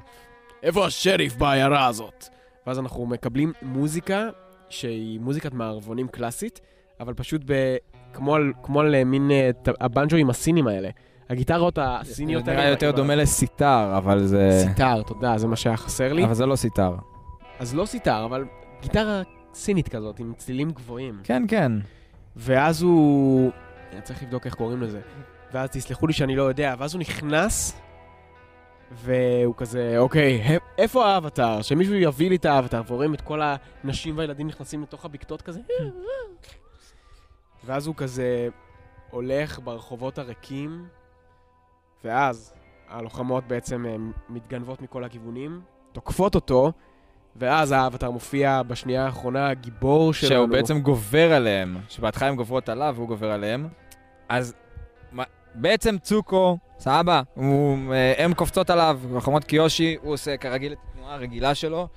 איפה השריף בעיירה הזאת? ואז אנחנו מקבלים מוזיקה שהיא מוזיקת מערבונים קלאסית, אבל פשוט ב... כמו על, כמו על אה, מין אה, הבנג'ואים הסינים האלה. הגיטרות הסיניות זה נראה יותר דומה לסיטר, אבל זה... סיטר, תודה, זה מה שהיה חסר לי. אבל זה לא סיטר. אז לא סיטר, אבל גיטרה סינית כזאת, עם צלילים גבוהים. כן, כן. ואז הוא... אני צריך לבדוק איך קוראים לזה. ואז תסלחו לי שאני לא יודע, ואז הוא נכנס, והוא כזה, אוקיי, איפה האבטר? שמישהו יביא לי את האבטר, ורואים את כל הנשים והילדים נכנסים לתוך הבקתות כזה. ואז הוא כזה הולך ברחובות הריקים, ואז הלוחמות בעצם אה, מתגנבות מכל הכיוונים, תוקפות אותו, ואז האבטר מופיע בשנייה האחרונה, הגיבור שלנו. שהוא בעצם גובר עליהם, שבהתחלה הן גוברות עליו והוא גובר עליהם. אז מה- בעצם צוקו, סבא, הוא, אה, הן קופצות עליו, לוחמות קיושי, הוא עושה כרגיל את התנועה הרגילה שלו.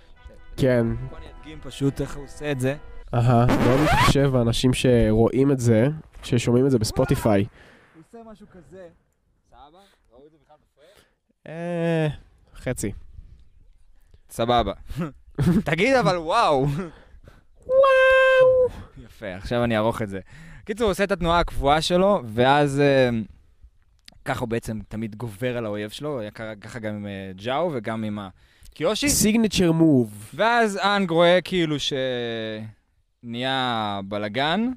כן. בוא אני אדגים פשוט איך הוא עושה את זה. אהה, מאוד מתחשב באנשים שרואים את זה, ששומעים את זה בספוטיפיי. הוא עושה משהו כזה. סבא? ראו את זה בכלל בפרק? אה... חצי. סבבה. תגיד אבל וואו. וואו! יפה, עכשיו אני אערוך את זה. קיצור, הוא עושה את התנועה הקבועה שלו, ואז אה, ככה הוא בעצם תמיד גובר על האויב שלו, ככה- גם עם אה, ג'או וגם עם הקיושי. סיגנצ'ר מוב. ואז אנג רואה כאילו ש... נהיה בלגן.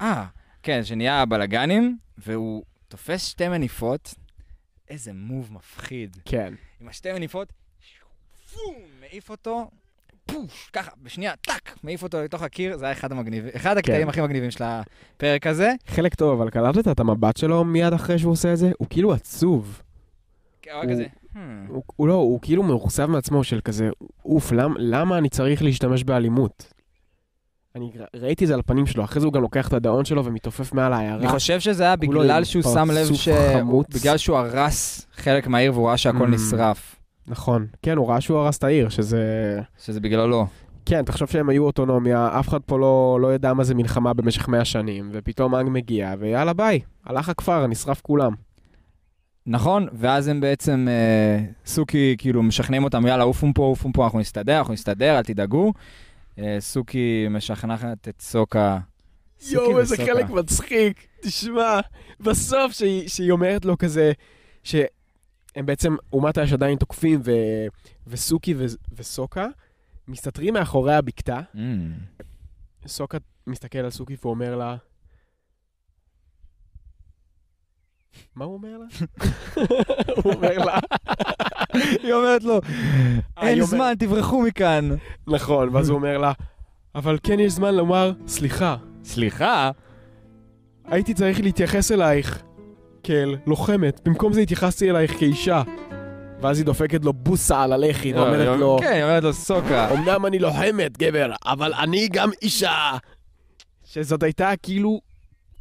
אה, כן, שנהיה בלגנים, והוא תופס שתי מניפות. איזה מוב מפחיד. כן. עם השתי מניפות, פום, מעיף אותו, פוש, ככה, בשנייה, טאק, מעיף אותו לתוך הקיר, זה היה אחד המגניבים, אחד הקטעים כן. הכי מגניבים של הפרק הזה. חלק טוב, אבל קלטת את המבט שלו מיד אחרי שהוא עושה את זה? הוא כאילו עצוב. הוא היה הוא- כזה, "Hmm." הוא, הוא לא, הוא כאילו מאוכזב מעצמו של כזה, אוף, למ, למה אני צריך להשתמש באלימות? אני ראיתי את זה על הפנים שלו, אחרי זה הוא גם לוקח את הדאון שלו ומתעופף מעל העיירה. אני חושב שזה היה כולו בגלל עם שהוא שם לב ש... חמוץ. בגלל שהוא הרס חלק מהעיר והוא ראה שהכל Mm. נשרף, נכון. כן, הוא ראה שהוא הרס את העיר, שזה... שזה בגללו. כן, תחשוב שהם היו אוטונומיה, אף אחד פה לא, לא ידע מה זה מלחמה במשך 100 שנים, ופתאום אנג מגיע, ויאללה ביי, הלך הכפר, נשרף כולם. נכון, ואז הם בעצם, אה, סוכי כאילו משכנעים אותם, יאללה, עופו מפה, עופו מפה, אנחנו נסתדר, אנחנו נסתדר, אל תדאגו. אה, סוכי משכנעת את סוקה. יואו, איזה. חלק מצחיק. תשמע, בסוף שהיא, שהיא אומרת לו כזה, שהם בעצם, אומת האש עדיין תוקפים, ו, וסוקי ו, וסוקה מסתתרים מאחורי הבקתה. Mm. סוקה מסתכל על סוקי ואומר לה... מה הוא אומר לה? הוא אומר לה... היא אומרת לו, אין זמן, תברחו מכאן. נכון, ואז הוא אומר לה, אבל כן יש זמן לומר, סליחה, סליחה? הייתי צריך להתייחס אלייך כאל לוחמת, במקום זה התייחסתי אלייך כאישה. ואז היא דופקת לו בוסה על הלחי ואומרת לו, כן, היא אומרת לו, סוקה. אמנם אני לוחמת, גבר, אבל אני גם אישה. שזאת הייתה כאילו,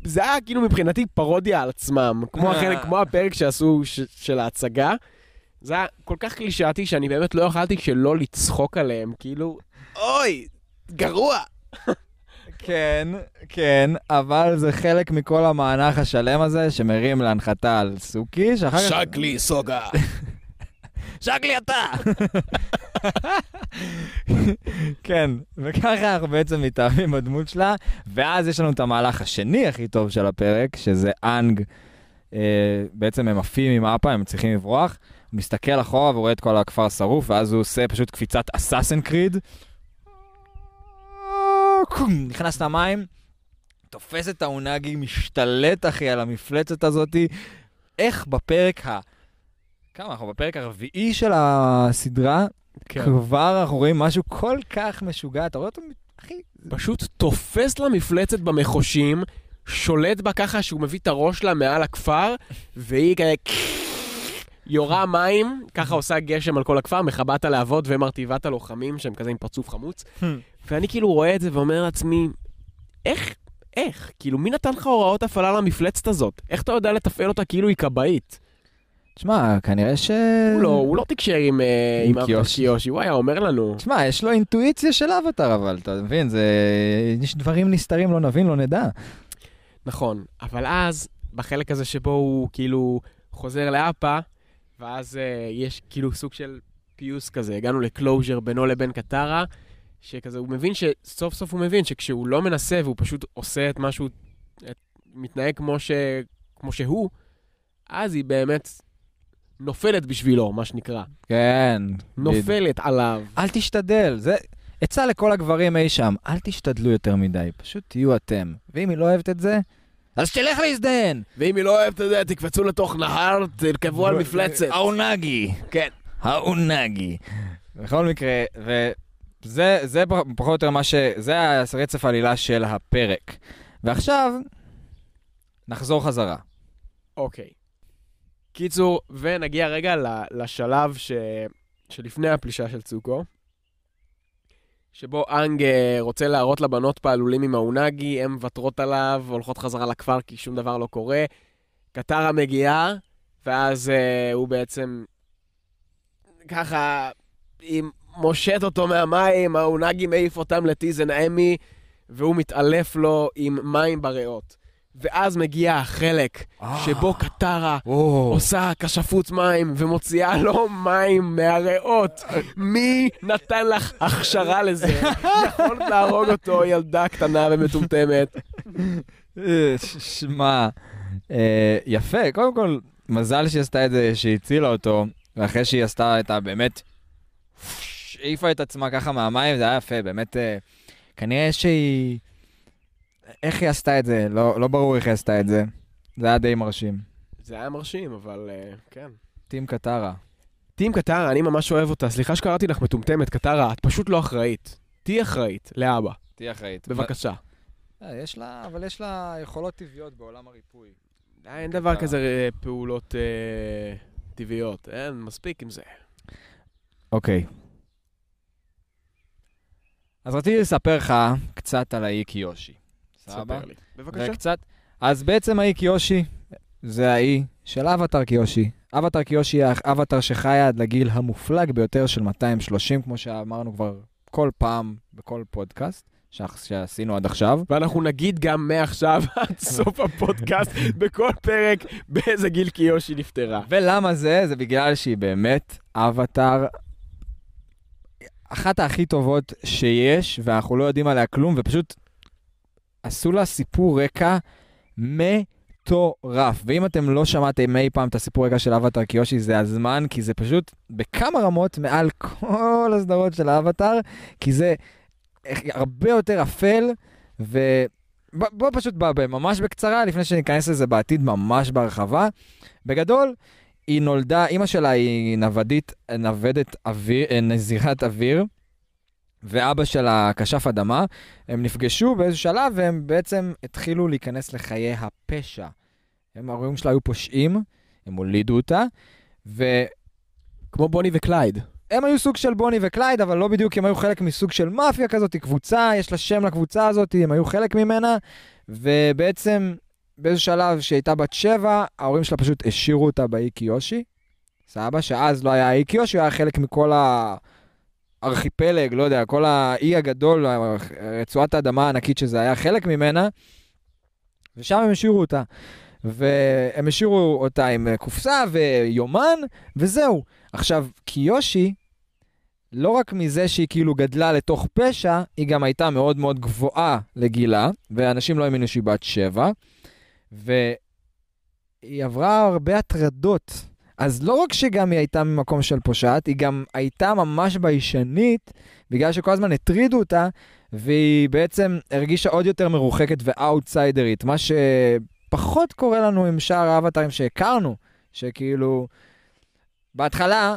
זה היה כאילו מבחינתי פרודיה על עצמם, כמו החלק, כמו הפרק שעשו ש, של ההצגה. זה היה כל כך קלישאתי שאני באמת לא יכלתי שלא לצחוק עליהם, כאילו, אוי, גרוע. כן, כן, אבל זה חלק מכל המענח השלם הזה שמרים להנחתה על סוכי, שאחר כך... שקלי, סוגה. שקלי אתה! כן, וככה אנחנו בעצם מתאהבים בדמות שלה, ואז יש לנו את המהלך השני הכי טוב של הפרק, שזה אנג, אה, בעצם הם עפים עם אפה, הם צריכים לברוח, הוא מסתכל אחורה ורואה את כל הכפר שרוף, ואז הוא עושה פשוט קפיצת אסאסן קריד, נכנס למים, תופס את האונגי, משתלט אחי על המפלצת הזאתי, איך בפרק ה... כמה אנחנו בפרק הרביעי של הסדרה, כן. כבר אנחנו רואים משהו כל כך משוגע, אתה רואה אותו, אחי, פשוט תופס לה מפלצת במחושים, שולט בה ככה שהוא מביא את הראש שלה מעל הכפר, והיא כזה יורה מים, ככה עושה גשם על כל הכפר, מכבה את הלהבות ומרטיבה את הלוחמים, שהם כזה עם פרצוף חמוץ. ואני כאילו רואה את זה ואומר לעצמי, איך, איך? כאילו, מי נתן לך הוראות הפעלה למפלצת הזאת? איך אתה יודע לתפעל אותה כאילו היא כבאית? תשמע, כנראה ש... הוא לא, הוא לא תקשר עם, אה, עם עם. קיושי, הוא היה אומר לנו. תשמע, יש לו אינטואיציה של אבטר, אבל אתה מבין, זה... יש דברים נסתרים, לא נבין, לא נדע. נכון, אבל אז, בחלק הזה שבו הוא כאילו חוזר לאפה, ואז uh, יש כאילו סוג של פיוס כזה, הגענו לקלוז'ר בינו לבין קטרה, שכזה, הוא מבין שסוף סוף הוא מבין שכשהוא לא מנסה והוא פשוט עושה את מה שהוא, את, מתנהג כמו, ש, כמו שהוא, אז היא באמת נופלת בשבילו, מה שנקרא. כן. נופלת עליו. אל תשתדל, זה עצה לכל הגברים אי שם, אל תשתדלו יותר מדי, פשוט תהיו אתם. ואם היא לא אוהבת את זה, אז תלך להזדיין. ואם היא לא אוהבת את זה, תקפצו לתוך נהר, תרכבו על מפלצת. האונגי. כן. האונגי. בכל מקרה, וזה זה פח- פחות או יותר מה ש... זה הרצף העלילה של הפרק. ועכשיו, נחזור חזרה. אוקיי. קיצור, ונגיע רגע לשלב ש... שלפני הפלישה של צוקו, שבו אנג אה, רוצה להראות לבנות פעלולים עם האונגי, הן מוותרות עליו, הולכות חזרה לכפר כי שום דבר לא קורה. קטרה מגיעה, ואז אה, הוא בעצם ככה, היא מושט אותו מהמים, האונגי מעיף אותם לטיזן אמי, והוא מתעלף לו עם מים בריאות. ואז מגיע החלק שבו קטרה עושה כשפות מים ומוציאה לו מים מהריאות. מי נתן לך הכשרה לזה? יכולת להרוג אותו, ילדה קטנה ומטומטמת. אה, שמע, אה, יפה, קודם כל, מזל שהיא עשתה את זה, שהיא הצילה אותו, ואחרי שהיא עשתה את ה... העיפה את עצמה ככה מהמים, זה היה יפה, באמת. אה, כנראה שהיא... איך היא עשתה את זה? לא, לא ברור איך היא עשתה את זה. זה היה די מרשים. זה היה מרשים, אבל uh, כן. טים קטרה. טים קטרה, אני ממש אוהב אותה. סליחה שקראתי לך מטומטמת, קטרה, את פשוט לא אחראית. תהיי אחראית, לאבא. תהיי אחראית. בבקשה. אה, יש לה, אבל יש לה יכולות טבעיות בעולם הריפוי. אה, אין דבר כזה אה, פעולות אה, טבעיות, אין, מספיק עם זה. אוקיי. אז רציתי לספר לך קצת על האי קיושי. סבבה? ספר לי. בבקשה. וקצת... אז בעצם האי קיושי זה האי של אבטר קיושי. אבטר קיושי היא האבטר שחי עד לגיל המופלג ביותר של 230, כמו שאמרנו כבר כל פעם בכל פודקאסט שעשינו עד עכשיו. ואנחנו נגיד גם מעכשיו עד סוף הפודקאסט, בכל פרק, באיזה גיל קיושי נפטרה. ולמה זה? זה בגלל שהיא באמת אבטר אחת הכי טובות שיש, ואנחנו לא יודעים עליה כלום, ופשוט עשו לה סיפור רקע מטורף. ואם אתם לא שמעתם אי פעם את הסיפור רקע של אבטר קיושי, זה הזמן, כי זה פשוט בכמה רמות מעל כל הסדרות של האבטר, כי זה הרבה יותר אפל, ו... בוא, פשוט בא ממש בקצרה, לפני שניכנס לזה בעתיד ממש בהרחבה. בגדול, היא נולדה, אימא שלה היא נוודית, נוודת אוויר, אה, נזירת אוויר, ואבא שלה כשף אדמה. הם נפגשו באיזשהו שלב והם בעצם התחילו להיכנס לחיי הפשע. הם, ההורים שלה היו פושעים, הם הולידו אותה, והם כמו בוני וקלייד. היו סוג של בוני וקלייד, אבל לא בדיוק, הם היו חלק מסוג של מאפיה כזאת, קבוצה, יש לה שם לקבוצה הזאת, הם היו חלק ממנה, ובעצם באיזשהו שלב שהיא הייתה בת שבע, ההורים שלה פשוט השאירו אותה באי קיושי. סבבה, שאז לא היה אי קיושי, הוא היה חלק מכל הארכיפלג, לא יודע, כל האי הגדול, רצועת האדמה הענקית שזה היה חלק ממנה, ושם הם השאירו אותה. והם השאירו אותה עם קופסה ויומן, וזהו. עכשיו, קיושי, לא רק מזה שהיא כאילו גדלה לתוך פשע, היא גם הייתה מאוד מאוד גבוהה לגילה, ואנשים לא האמינו שהיא בת שבע, והיא עברה הרבה הטרדות. אז לא רק שגם היא הייתה ממקום של פושעת, היא גם הייתה ממש ביישנית, בגלל שכל הזמן הטרידו אותה, והיא בעצם הרגישה עוד יותר מרוחקת ואאוטסיידרית, מה שפחות קורה לנו עם שאר האבטרים שהכרנו, שכאילו, בהתחלה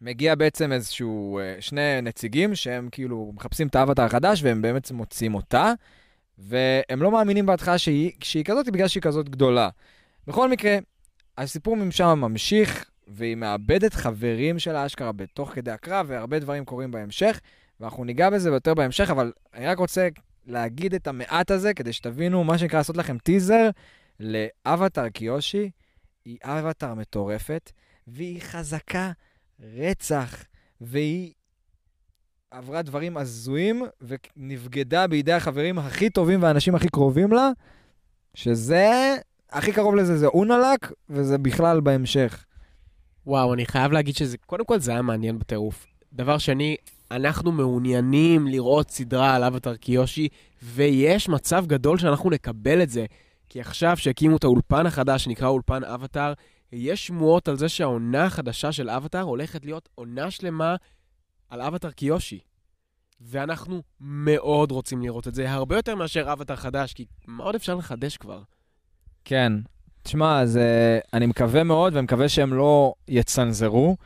מגיע בעצם איזשהו, אה, שני נציגים שהם כאילו מחפשים את האבטר החדש והם באמת מוצאים אותה, והם לא מאמינים בהתחלה שהיא, שהיא כזאת בגלל שהיא כזאת גדולה. בכל מקרה, הסיפור משם ממשיך, והיא מאבדת חברים שלה אשכרה בתוך כדי הקרב, והרבה דברים קורים בהמשך, ואנחנו ניגע בזה יותר בהמשך, אבל אני רק רוצה להגיד את המעט הזה, כדי שתבינו, מה שנקרא, לעשות לכם טיזר לאבטר קיושי. היא אבטר מטורפת, והיא חזקה רצח, והיא עברה דברים הזויים, ונבגדה בידי החברים הכי טובים והאנשים הכי קרובים לה, שזה, הכי קרוב לזה זה אונלק, וזה בכלל בהמשך. וואו, אני חייב להגיד שזה, קודם כל זה היה מעניין בטירוף. דבר שני, אנחנו מעוניינים לראות סדרה על אבטר קיושי, ויש מצב גדול שאנחנו נקבל את זה. כי עכשיו שהקימו את האולפן החדש שנקרא אולפן אבטר, יש שמועות על זה שהעונה החדשה של אבטר הולכת להיות עונה שלמה על אבטר קיושי. ואנחנו מאוד רוצים לראות את זה, הרבה יותר מאשר אבטר חדש, כי מה עוד אפשר לחדש כבר? כן. תשמע, זה... אני מקווה מאוד, ומקווה שהם לא יצנזרו,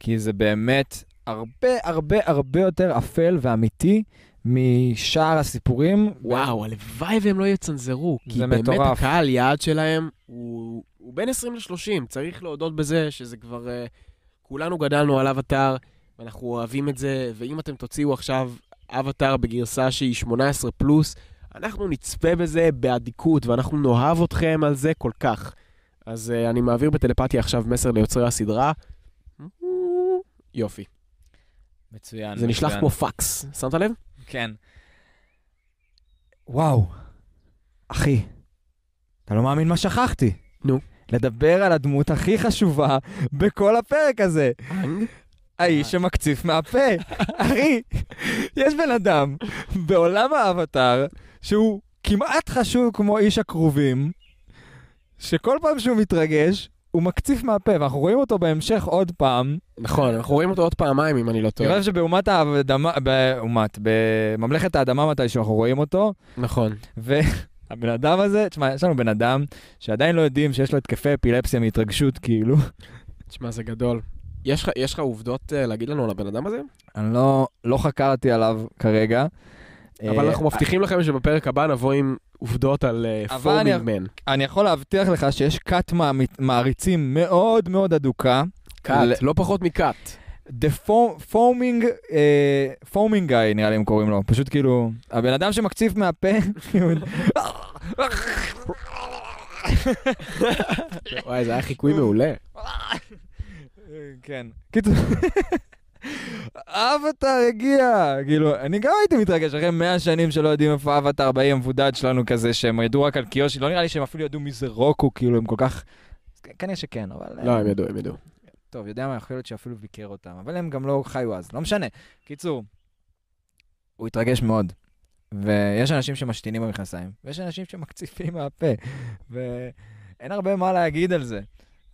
כי זה באמת הרבה הרבה הרבה יותר אפל ואמיתי משאר הסיפורים. וואו, הלוואי והם לא יצנזרו. כי באמת מטורף. הקהל יעד שלהם הוא, הוא בין 20 ל-30. צריך להודות בזה שזה כבר... Uh, כולנו גדלנו על אבטאר, ואנחנו אוהבים את זה, ואם אתם תוציאו עכשיו אבטאר בגרסה שהיא 18 פלוס, אנחנו נצפה בזה באדיקות, ואנחנו נאהב אתכם על זה כל כך. אז uh, אני מעביר בטלפתיה עכשיו מסר ליוצרי הסדרה. יופי. מצוין. זה נשלח. כמו פקס, שמת לב? כן. וואו, אחי, אתה לא מאמין מה שכחתי. נו. לדבר על הדמות הכי חשובה בכל הפרק הזה. האיש שמקציף מהפה. אחי, יש בן אדם בעולם האבטר שהוא כמעט חשוב כמו איש הכרובים, שכל פעם שהוא מתרגש, הוא מקציף מהפה, ואנחנו רואים אותו בהמשך עוד פעם. נכון, אנחנו רואים אותו עוד פעמיים, אם אני לא אני טועה. חושב שבאומת האדמה, באומת, בממלכת האדמה מתישהו אנחנו רואים אותו, נכון. והבן אדם הזה, תשמע, יש לנו בן אדם שעדיין לא יודעים שיש לו התקפי אפילפסיה מהתרגשות, כאילו. תשמע, זה גדול. יש לך- עובדות אה, להגיד לנו על הבן אדם הזה? אני לא, לא חקרתי עליו כרגע. אבל אה, אנחנו מבטיחים לכם שבפרק הבא נבוא עם עובדות על פורמינג מן. אני יכול להבטיח לך שיש כת מעריצים מאוד מאוד אדוקה. קאט, לא פחות מקאט. The Fo- Foaming, אה, Foaming Guy נראה לי הם קוראים לו, פשוט כאילו, הבן אדם שמקציף מהפה, וואי, זה היה חיקוי מעולה. כן. קיצור, אבטאר הגיע, כאילו, אני גם הייתי מתרגש אחרי 100 שנים שלא יודעים איפה אבטאר באי המבודד שלנו כזה, שהם ידעו רק על קיושי, לא נראה לי שהם אפילו ידעו מי זה רוקו, כאילו, הם כל כך... כנראה שכן, אבל... לא, הם ידעו, הם ידעו. טוב, יודע מה, יכול להיות שאפילו ביקר אותם, אבל הם גם לא חיו אז, לא משנה. קיצור, הוא התרגש מאוד. ויש אנשים שמשתינים במכנסיים, ויש אנשים שמקציפים מהפה, ואין הרבה מה להגיד על זה.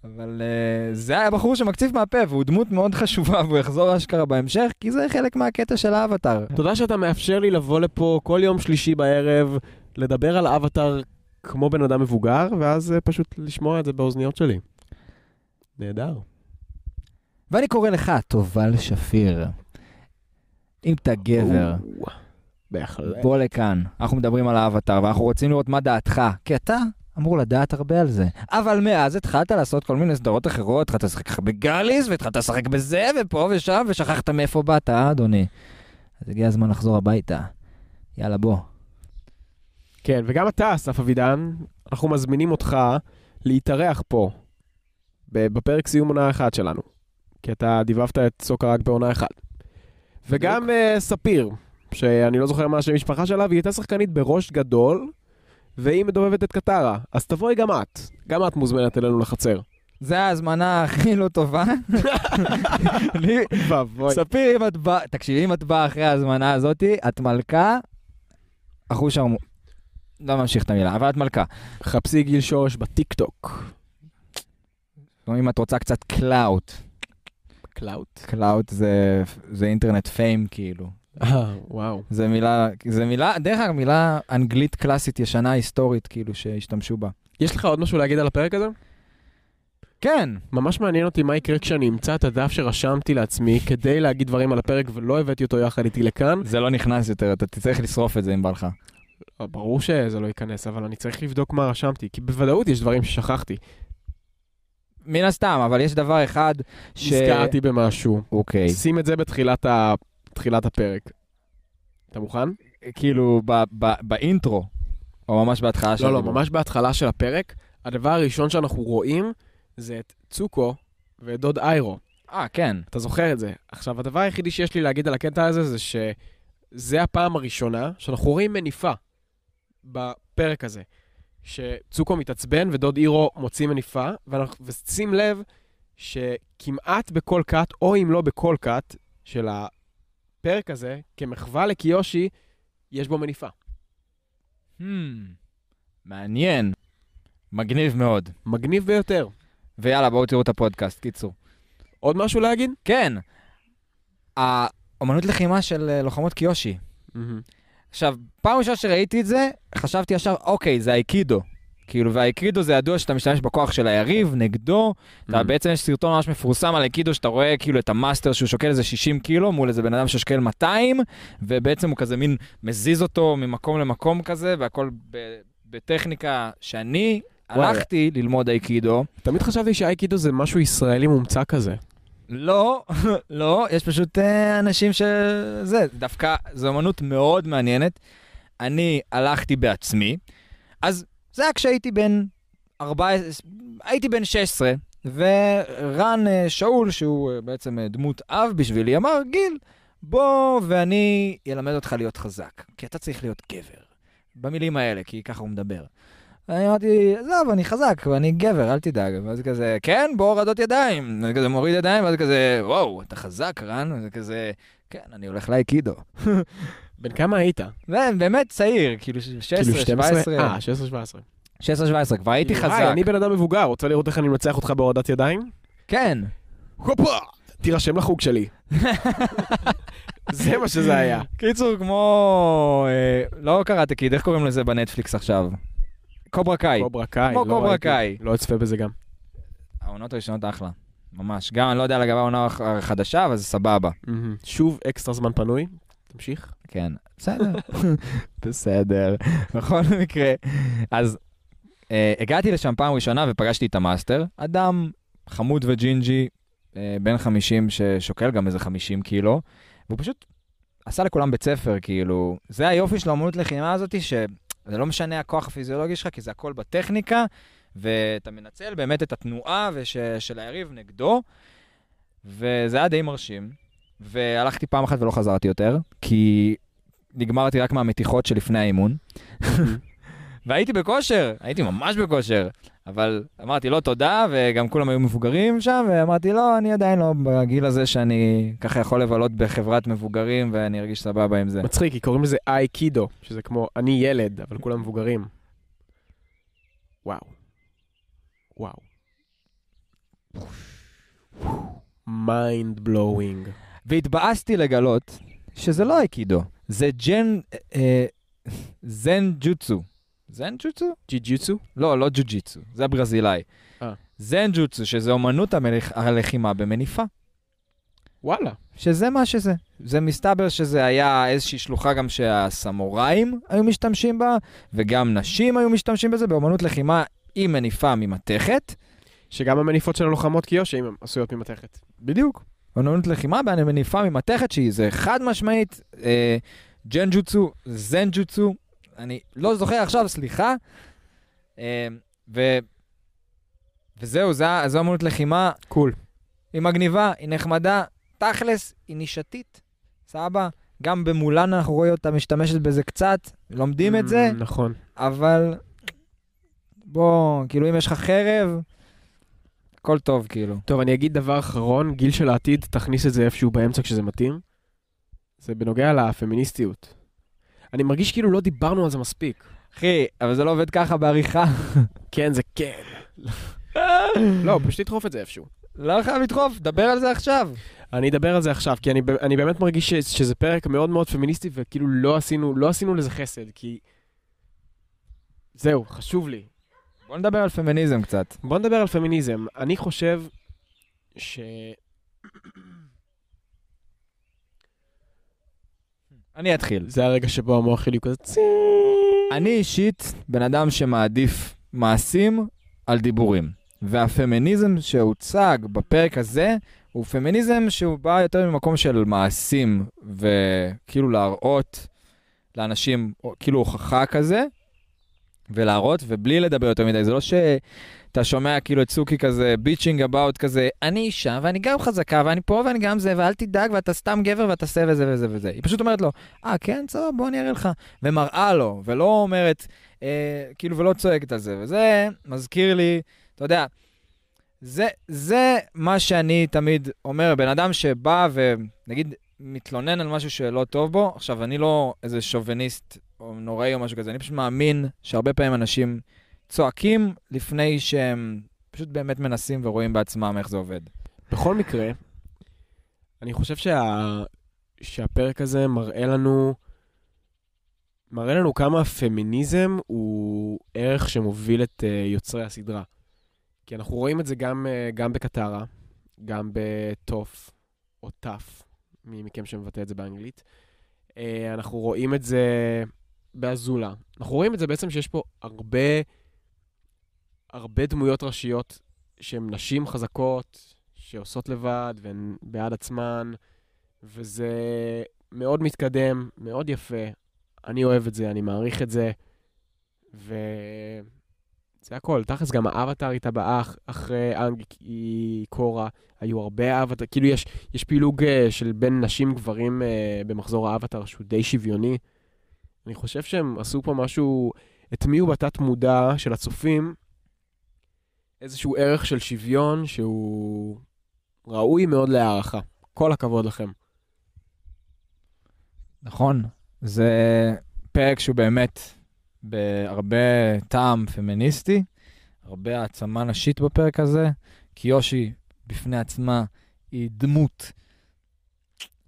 אבל uh, זה היה בחור שמקציף מהפה, והוא דמות מאוד חשובה, והוא יחזור אשכרה בהמשך, כי זה חלק מהקטע של האבטאר. תודה שאתה מאפשר לי לבוא לפה כל יום שלישי בערב, לדבר על אבטאר כמו בן אדם מבוגר, ואז אה, פשוט לשמוע את זה באוזניות שלי. נהדר. ואני קורא לך, תובל שפיר. אם אתה גבר, או. בוא לכאן. אנחנו מדברים על האבטאר, ואנחנו רוצים לראות מה דעתך, כי אתה אמור לדעת הרבה על זה. אבל מאז התחלת לעשות כל מיני סדרות אחרות, התחלת לשחק בגאליס, והתחלת לשחק בזה, ופה ושם, ושכחת מאיפה באת, אה, אדוני? אז הגיע הזמן לחזור הביתה. יאללה, בוא. כן, וגם אתה, אסף אבידן, אנחנו מזמינים אותך להתארח פה, בפרק סיום עונה אחת שלנו. כי אתה דיבבת את סוקה רק בעונה אחת. וגם uh, ספיר, שאני לא זוכר מה השם משפחה שלה, והיא הייתה שחקנית בראש גדול, והיא מדובבת את קטרה. אז תבואי גם את. גם את מוזמנת אלינו לחצר. זה ההזמנה הכי לא טובה. ספיר, אם את באה, תקשיבי, אם את באה אחרי ההזמנה הזאתי, את מלכה, אחוז שרמו... לא ממשיך את המילה, אבל את מלכה. חפשי גיל שורש בטיקטוק. אם את רוצה קצת clout, clout. clout זה internet fame כאילו. אה, וואו. זה מילה, זה מילה, דרך אגב, מילה אנגלית קלאסית ישנה היסטורית כאילו שהשתמשו בה. יש לך עוד משהו להגיד על הפרק הזה? כן, ממש מעניין אותי מה יקרה כשאני אמצא את הדף שרשמתי לעצמי כדי להגיד דברים על הפרק ולא הבאתי אותו יחד איתי לכאן. זה לא נכנס יותר, אתה תצטרך לשרוף את זה אם בא לך. ברור שזה לא ייכנס, אבל אני צריך לבדוק מה רשמתי, כי בוודאות יש דברים ששכחתי. מן הסתם, אבל יש דבר אחד ש... נזכרתי במשהו. אוקיי. שים את זה בתחילת ה- תחילת הפרק. אתה מוכן? כאילו ב- ב- באינטרו, או ממש בהתחלה של לא, לא. ממש בהתחלה של הפרק, הדבר הראשון שאנחנו רואים זה את צוקו ואת דוד איירו. אה, כן. אתה זוכר את זה. עכשיו, הדבר היחידי שיש לי להגיד על הקטע הזה זה שזה הפעם הראשונה שאנחנו רואים מניפה בפרק הזה. שצוקו מתעצבן ודוד אירו מוציא מניפה, ואנחנו- ושים לב שכמעט בכל קאט, או אם לא בכל קאט, של הפרק הזה, כמחווה לקיושי, יש בו מניפה. Hmm, מעניין. מגניב מאוד. מגניב ביותר. ויאללה, בואו תראו את הפודקאסט, קיצור. עוד משהו להגיד? כן, האומנות לחימה של אה, לוחמות קיושי. עכשיו, פעם ראשונה שראיתי את זה, חשבתי ישר, אוקיי, זה האיקידו. כאילו, והאיקידו זה ידוע שאתה משתמש בכוח של היריב, נגדו. אתה בעצם יש סרטון ממש מפורסם על איקידו, שאתה רואה כאילו את המאסטר שהוא שוקל איזה 60 קילו, מול איזה בן אדם ששוקל 200, ובעצם הוא כזה מין מזיז אותו ממקום למקום כזה, והכל בטכניקה שאני וואי. הלכתי ללמוד אייקידו. תמיד חשבתי שהאייקידו זה משהו ישראלי מומצא כזה. לא, לא, יש פשוט אה, אנשים שזה, דווקא זו אמנות מאוד מעניינת. אני הלכתי בעצמי, אז זה היה כשהייתי בן 14, הייתי בן 16, ורן אה, שאול, שהוא אה, בעצם אה, דמות אב בשבילי, אמר, גיל, בוא ואני אלמד אותך להיות חזק, כי אתה צריך להיות גבר. במילים האלה, כי ככה הוא מדבר. אני אמרתי, עזוב, אני חזק, ואני גבר, אל תדאג. ואז כזה, כן, בוא הורדות ידיים. אני כזה מוריד ידיים, ואז כזה, וואו, אתה חזק, רן? וזה כזה, כן, אני הולך לאייקידו. בן כמה היית? זה באמת צעיר, כאילו 16, כאילו 12? 17. אה, 16-17. 16-17, כבר הייתי היי, חזק. אני בן אדם מבוגר, רוצה לראות איך אני מנצח אותך בהורדת ידיים? כן. הופה! תירשם לחוג שלי. זה מה שזה היה. קיצור, כמו... אה, לא קראתי, כי איך קוראים לזה בנטפליקס עכשיו? קוברה קאי. קוברה קאי. כמו לא קוברה. קאי. לא אצפה בזה גם. העונות הראשונות אחלה. ממש. גם, אני לא יודע לגבי העונה החדשה, אבל זה סבבה. שוב אקסטרה זמן פנוי. תמשיך. כן, בסדר. בסדר. בכל מקרה, אז אה, הגעתי לשם פעם ראשונה ופגשתי את ה master, אדם חמוד וג'ינג'י, אה, בן 50 ששוקל גם איזה 50 קילו, והוא פשוט עשה לכולם בית ספר, כאילו, זה היופי של האמנות לחימה הזאתי, שזה לא משנה הכוח הפיזיולוגי שלך, כי זה הכל בטכניקה, ואתה מנצל באמת את התנועה וש, של היריב נגדו, וזה היה די מרשים. והלכתי פעם אחת ולא חזרתי יותר, כי נגמרתי רק מהמתיחות שלפני האימון. והייתי בכושר, הייתי ממש בכושר, אבל אמרתי לא תודה, וגם כולם היו מבוגרים שם, ואמרתי לא, אני עדיין לא בגיל הזה שאני ככה יכול לבלות בחברת מבוגרים, ואני ארגיש סבבה עם זה. מצחיק, כי קוראים לזה איי קידו, שזה כמו אני ילד, אבל כולם מבוגרים. וואו. וואו. mind blowing. והתבאסתי לגלות שזה לא אייקידו, זה ג'ן, אה, זן ג'וצו. זן ג'וצו? ג'ו-ג'יצו? לא, לא ג'ו-ג'יצו, זה הברזילאי. אה. זנג'וצו, שזה אומנות המלך, הלחימה במניפה. וואלה. שזה מה שזה. זה מסתבר שזה היה איזושהי שלוחה גם שהסמוראים היו משתמשים בה, וגם נשים היו משתמשים בזה, באומנות לחימה עם מניפה ממתכת. שגם המניפות של הלוחמות קיושי הן עשויות ממתכת. בדיוק. אומנות לחימה במניפה ממתכת, שהיא זה חד משמעית, אה, ג'נג'וצו, זנג'וצו, אני לא זוכר עכשיו, סליחה. אה, ו... וזהו, זה, זו אמנות לחימה קול. היא מגניבה, היא נחמדה, תכלס, היא נישתית, סבבה? גם במולן אנחנו רואים אותה משתמשת בזה קצת, לומדים את זה, נכון. אבל בוא, כאילו אם יש לך חרב, הכל טוב כאילו. טוב, אני אגיד דבר אחרון, גיל של העתיד, תכניס את זה איפשהו באמצע כשזה מתאים. זה בנוגע לפמיניסטיות. אני מרגיש כאילו לא דיברנו על זה מספיק. אחי, אבל זה לא עובד ככה בעריכה. כן, זה כן. לא, פשוט תדחוף את זה איפשהו. לא חייב לדחוף, דבר על זה עכשיו. אני אדבר על זה עכשיו, כי אני, אני באמת מרגיש ש, שזה פרק מאוד מאוד פמיניסטי, וכאילו לא עשינו, לא עשינו לזה חסד, כי... זהו, חשוב לי. בוא נדבר על פמיניזם קצת. בוא נדבר על פמיניזם. אני חושב ש... אני אתחיל. זה הרגע שבו המוח שלי כזה צי... אני אישית בן אדם שמעדיף מעשים על דיבורים. והפמיניזם שהוצג בפרק הזה הוא פמיניזם שהוא בא יותר ממקום של מעשים וכאילו להראות לאנשים כאילו הוכחה כזה ולהראות ובלי לדבר יותר מדי. זה לא שאתה שומע כאילו את סוכי כזה ביצ'ינג אבאוט כזה אני אישה ואני גם חזקה ואני פה ואני גם זה ואל תדאג ואתה סתם גבר ואתה עושה וזה וזה וזה. היא פשוט אומרת לו אה כן סבבה בוא אני אראה לך ומראה לו ולא אומרת אה, כאילו ולא צועקת על זה וזה מזכיר לי אתה יודע, זה, זה מה שאני תמיד אומר, בן אדם שבא ונגיד מתלונן על משהו שלא טוב בו, עכשיו אני לא איזה שוביניסט או נוראי או משהו כזה, אני פשוט מאמין שהרבה פעמים אנשים צועקים לפני שהם פשוט באמת מנסים ורואים בעצמם איך זה עובד. בכל מקרה, אני חושב שה... שהפרק הזה מראה לנו, מראה לנו כמה הפמיניזם הוא ערך שמוביל את uh, יוצרי הסדרה. כי אנחנו רואים את זה גם, uh, גם בקטרה, גם בטוף, או טאף, מי מכם שמבטא את זה באנגלית. Uh, אנחנו רואים את זה באזולה. אנחנו רואים את זה בעצם שיש פה הרבה, הרבה דמויות ראשיות שהן נשים חזקות, שעושות לבד והן בעד עצמן, וזה מאוד מתקדם, מאוד יפה. אני אוהב את זה, אני מעריך את זה, וזה הכל. תכלס גם האבטר איתה באח, אחרי אנג היא קורה, היו הרבה אבטר, כאילו יש, יש פילוג אה, של בין נשים גברים אה, במחזור האבטר שהוא די שוויוני. אני חושב שהם עשו פה משהו, הטמיעו בתת מודע של הצופים איזשהו ערך של שוויון שהוא ראוי מאוד להערכה. כל הכבוד לכם. נכון, זה פרק שהוא באמת בהרבה טעם פמיניסטי, הרבה העצמה נשית בפרק הזה. קיושי בפני עצמה היא דמות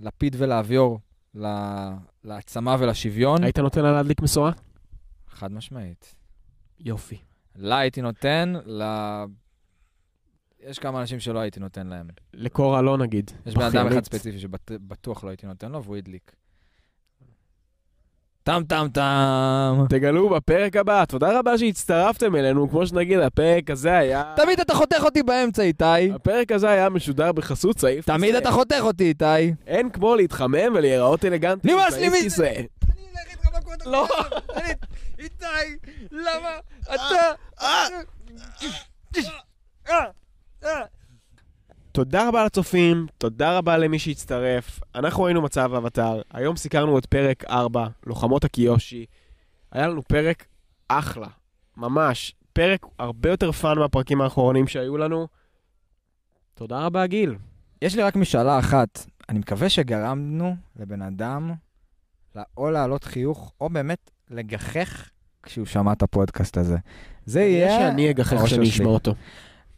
לפיד ולאביור לה- להעצמה ולשוויון. היית נותן לה להדליק משואה? חד משמעית. יופי. לה הייתי נותן, ל... יש כמה אנשים שלא הייתי נותן להם. לקורה לא נגיד. יש בן אדם. אחד ספציפי שבטוח לא הייתי נותן לו, והוא הדליק. טם טם טם. תגלו בפרק הבא. תודה רבה שהצטרפתם אלינו. כמו שנגיד, הפרק הזה היה... תמיד אתה חותך אותי באמצע, איתי. הפרק הזה היה משודר בחסות סעיף תמיד כיסא. אתה חותך אותי, איתי. אין כמו להתחמם ולהיראות אלגנטי. נמאס לי מזה. כיסא. אני אלך איתך מכות לא. איתי, למה אתה... תודה רבה לצופים, תודה רבה למי שהצטרף. אנחנו היינו במצב אבטאר, היום סקרנו את פרק 4, לוחמות הקיושי. היה לנו פרק אחלה, ממש. פרק הרבה יותר fun מהפרקים האחרונים שהיו לנו. תודה רבה, גיל. יש לי רק משאלה אחת. אני מקווה שגרמנו לבן אדם או להעלות חיוך, או באמת לגחך כשהוא שמע את הפודקאסט הזה. זה יהיה... שאני אגחך האושר שאני שלי. אשמע אותו.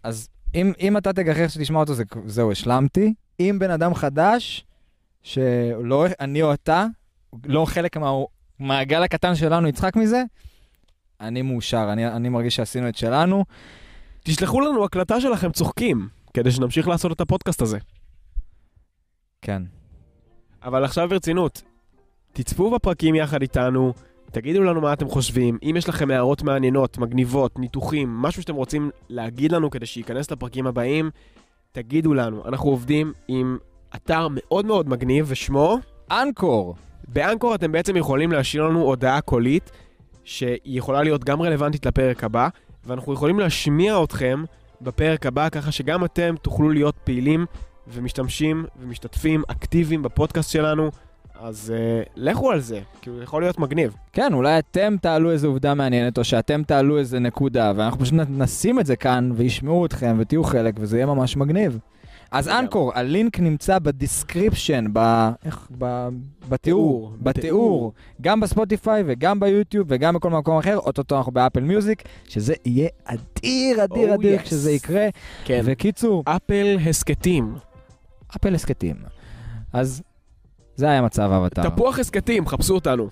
אז אם, אם אתה תגחך שתשמע אותו, זה, זהו, השלמתי. אם בן אדם חדש, שלא אני או אתה, לא חלק מהמעגל הקטן שלנו יצחק מזה, אני מאושר, אני, אני מרגיש שעשינו את שלנו. תשלחו לנו הקלטה שלכם צוחקים, כדי שנמשיך לעשות את הפודקאסט הזה. כן. אבל עכשיו ברצינות, תצפו בפרקים יחד איתנו, תגידו לנו מה אתם חושבים, אם יש לכם הערות מעניינות, מגניבות, ניתוחים, משהו שאתם רוצים להגיד לנו כדי שייכנס לפרקים הבאים, תגידו לנו. אנחנו עובדים עם אתר מאוד מאוד מגניב ושמו, אנקור. באנקור אתם בעצם יכולים להשאיר לנו הודעה קולית, שהיא יכולה להיות גם רלוונטית לפרק הבא, ואנחנו יכולים להשמיע אתכם בפרק הבא, ככה שגם אתם תוכלו להיות פעילים ומשתמשים ומשתתפים אקטיביים בפודקאסט שלנו. אז אה, לכו על זה, כי הוא יכול להיות מגניב. כן, אולי אתם תעלו איזו עובדה מעניינת, או שאתם תעלו איזה נקודה, ואנחנו פשוט נשים את זה כאן, וישמעו אתכם, ותהיו חלק, וזה יהיה ממש מגניב. אז. אנקור, הלינק נמצא ב description, ב... איך? ב... בתיאור, בתיאור. בתיאור, גם בספוטיפיי וגם ביוטיוב וגם בכל מקום אחר, אוטוטו אנחנו באפל מיוזיק, שזה יהיה אדיר, אדיר, Oh, אדיר yes. כשזה יקרה. כן. וקיצור, אפל הסכתים. אפל הסכתים. אז זה היה מצב האבטר. תפוח הסכתים, חפשו אותנו.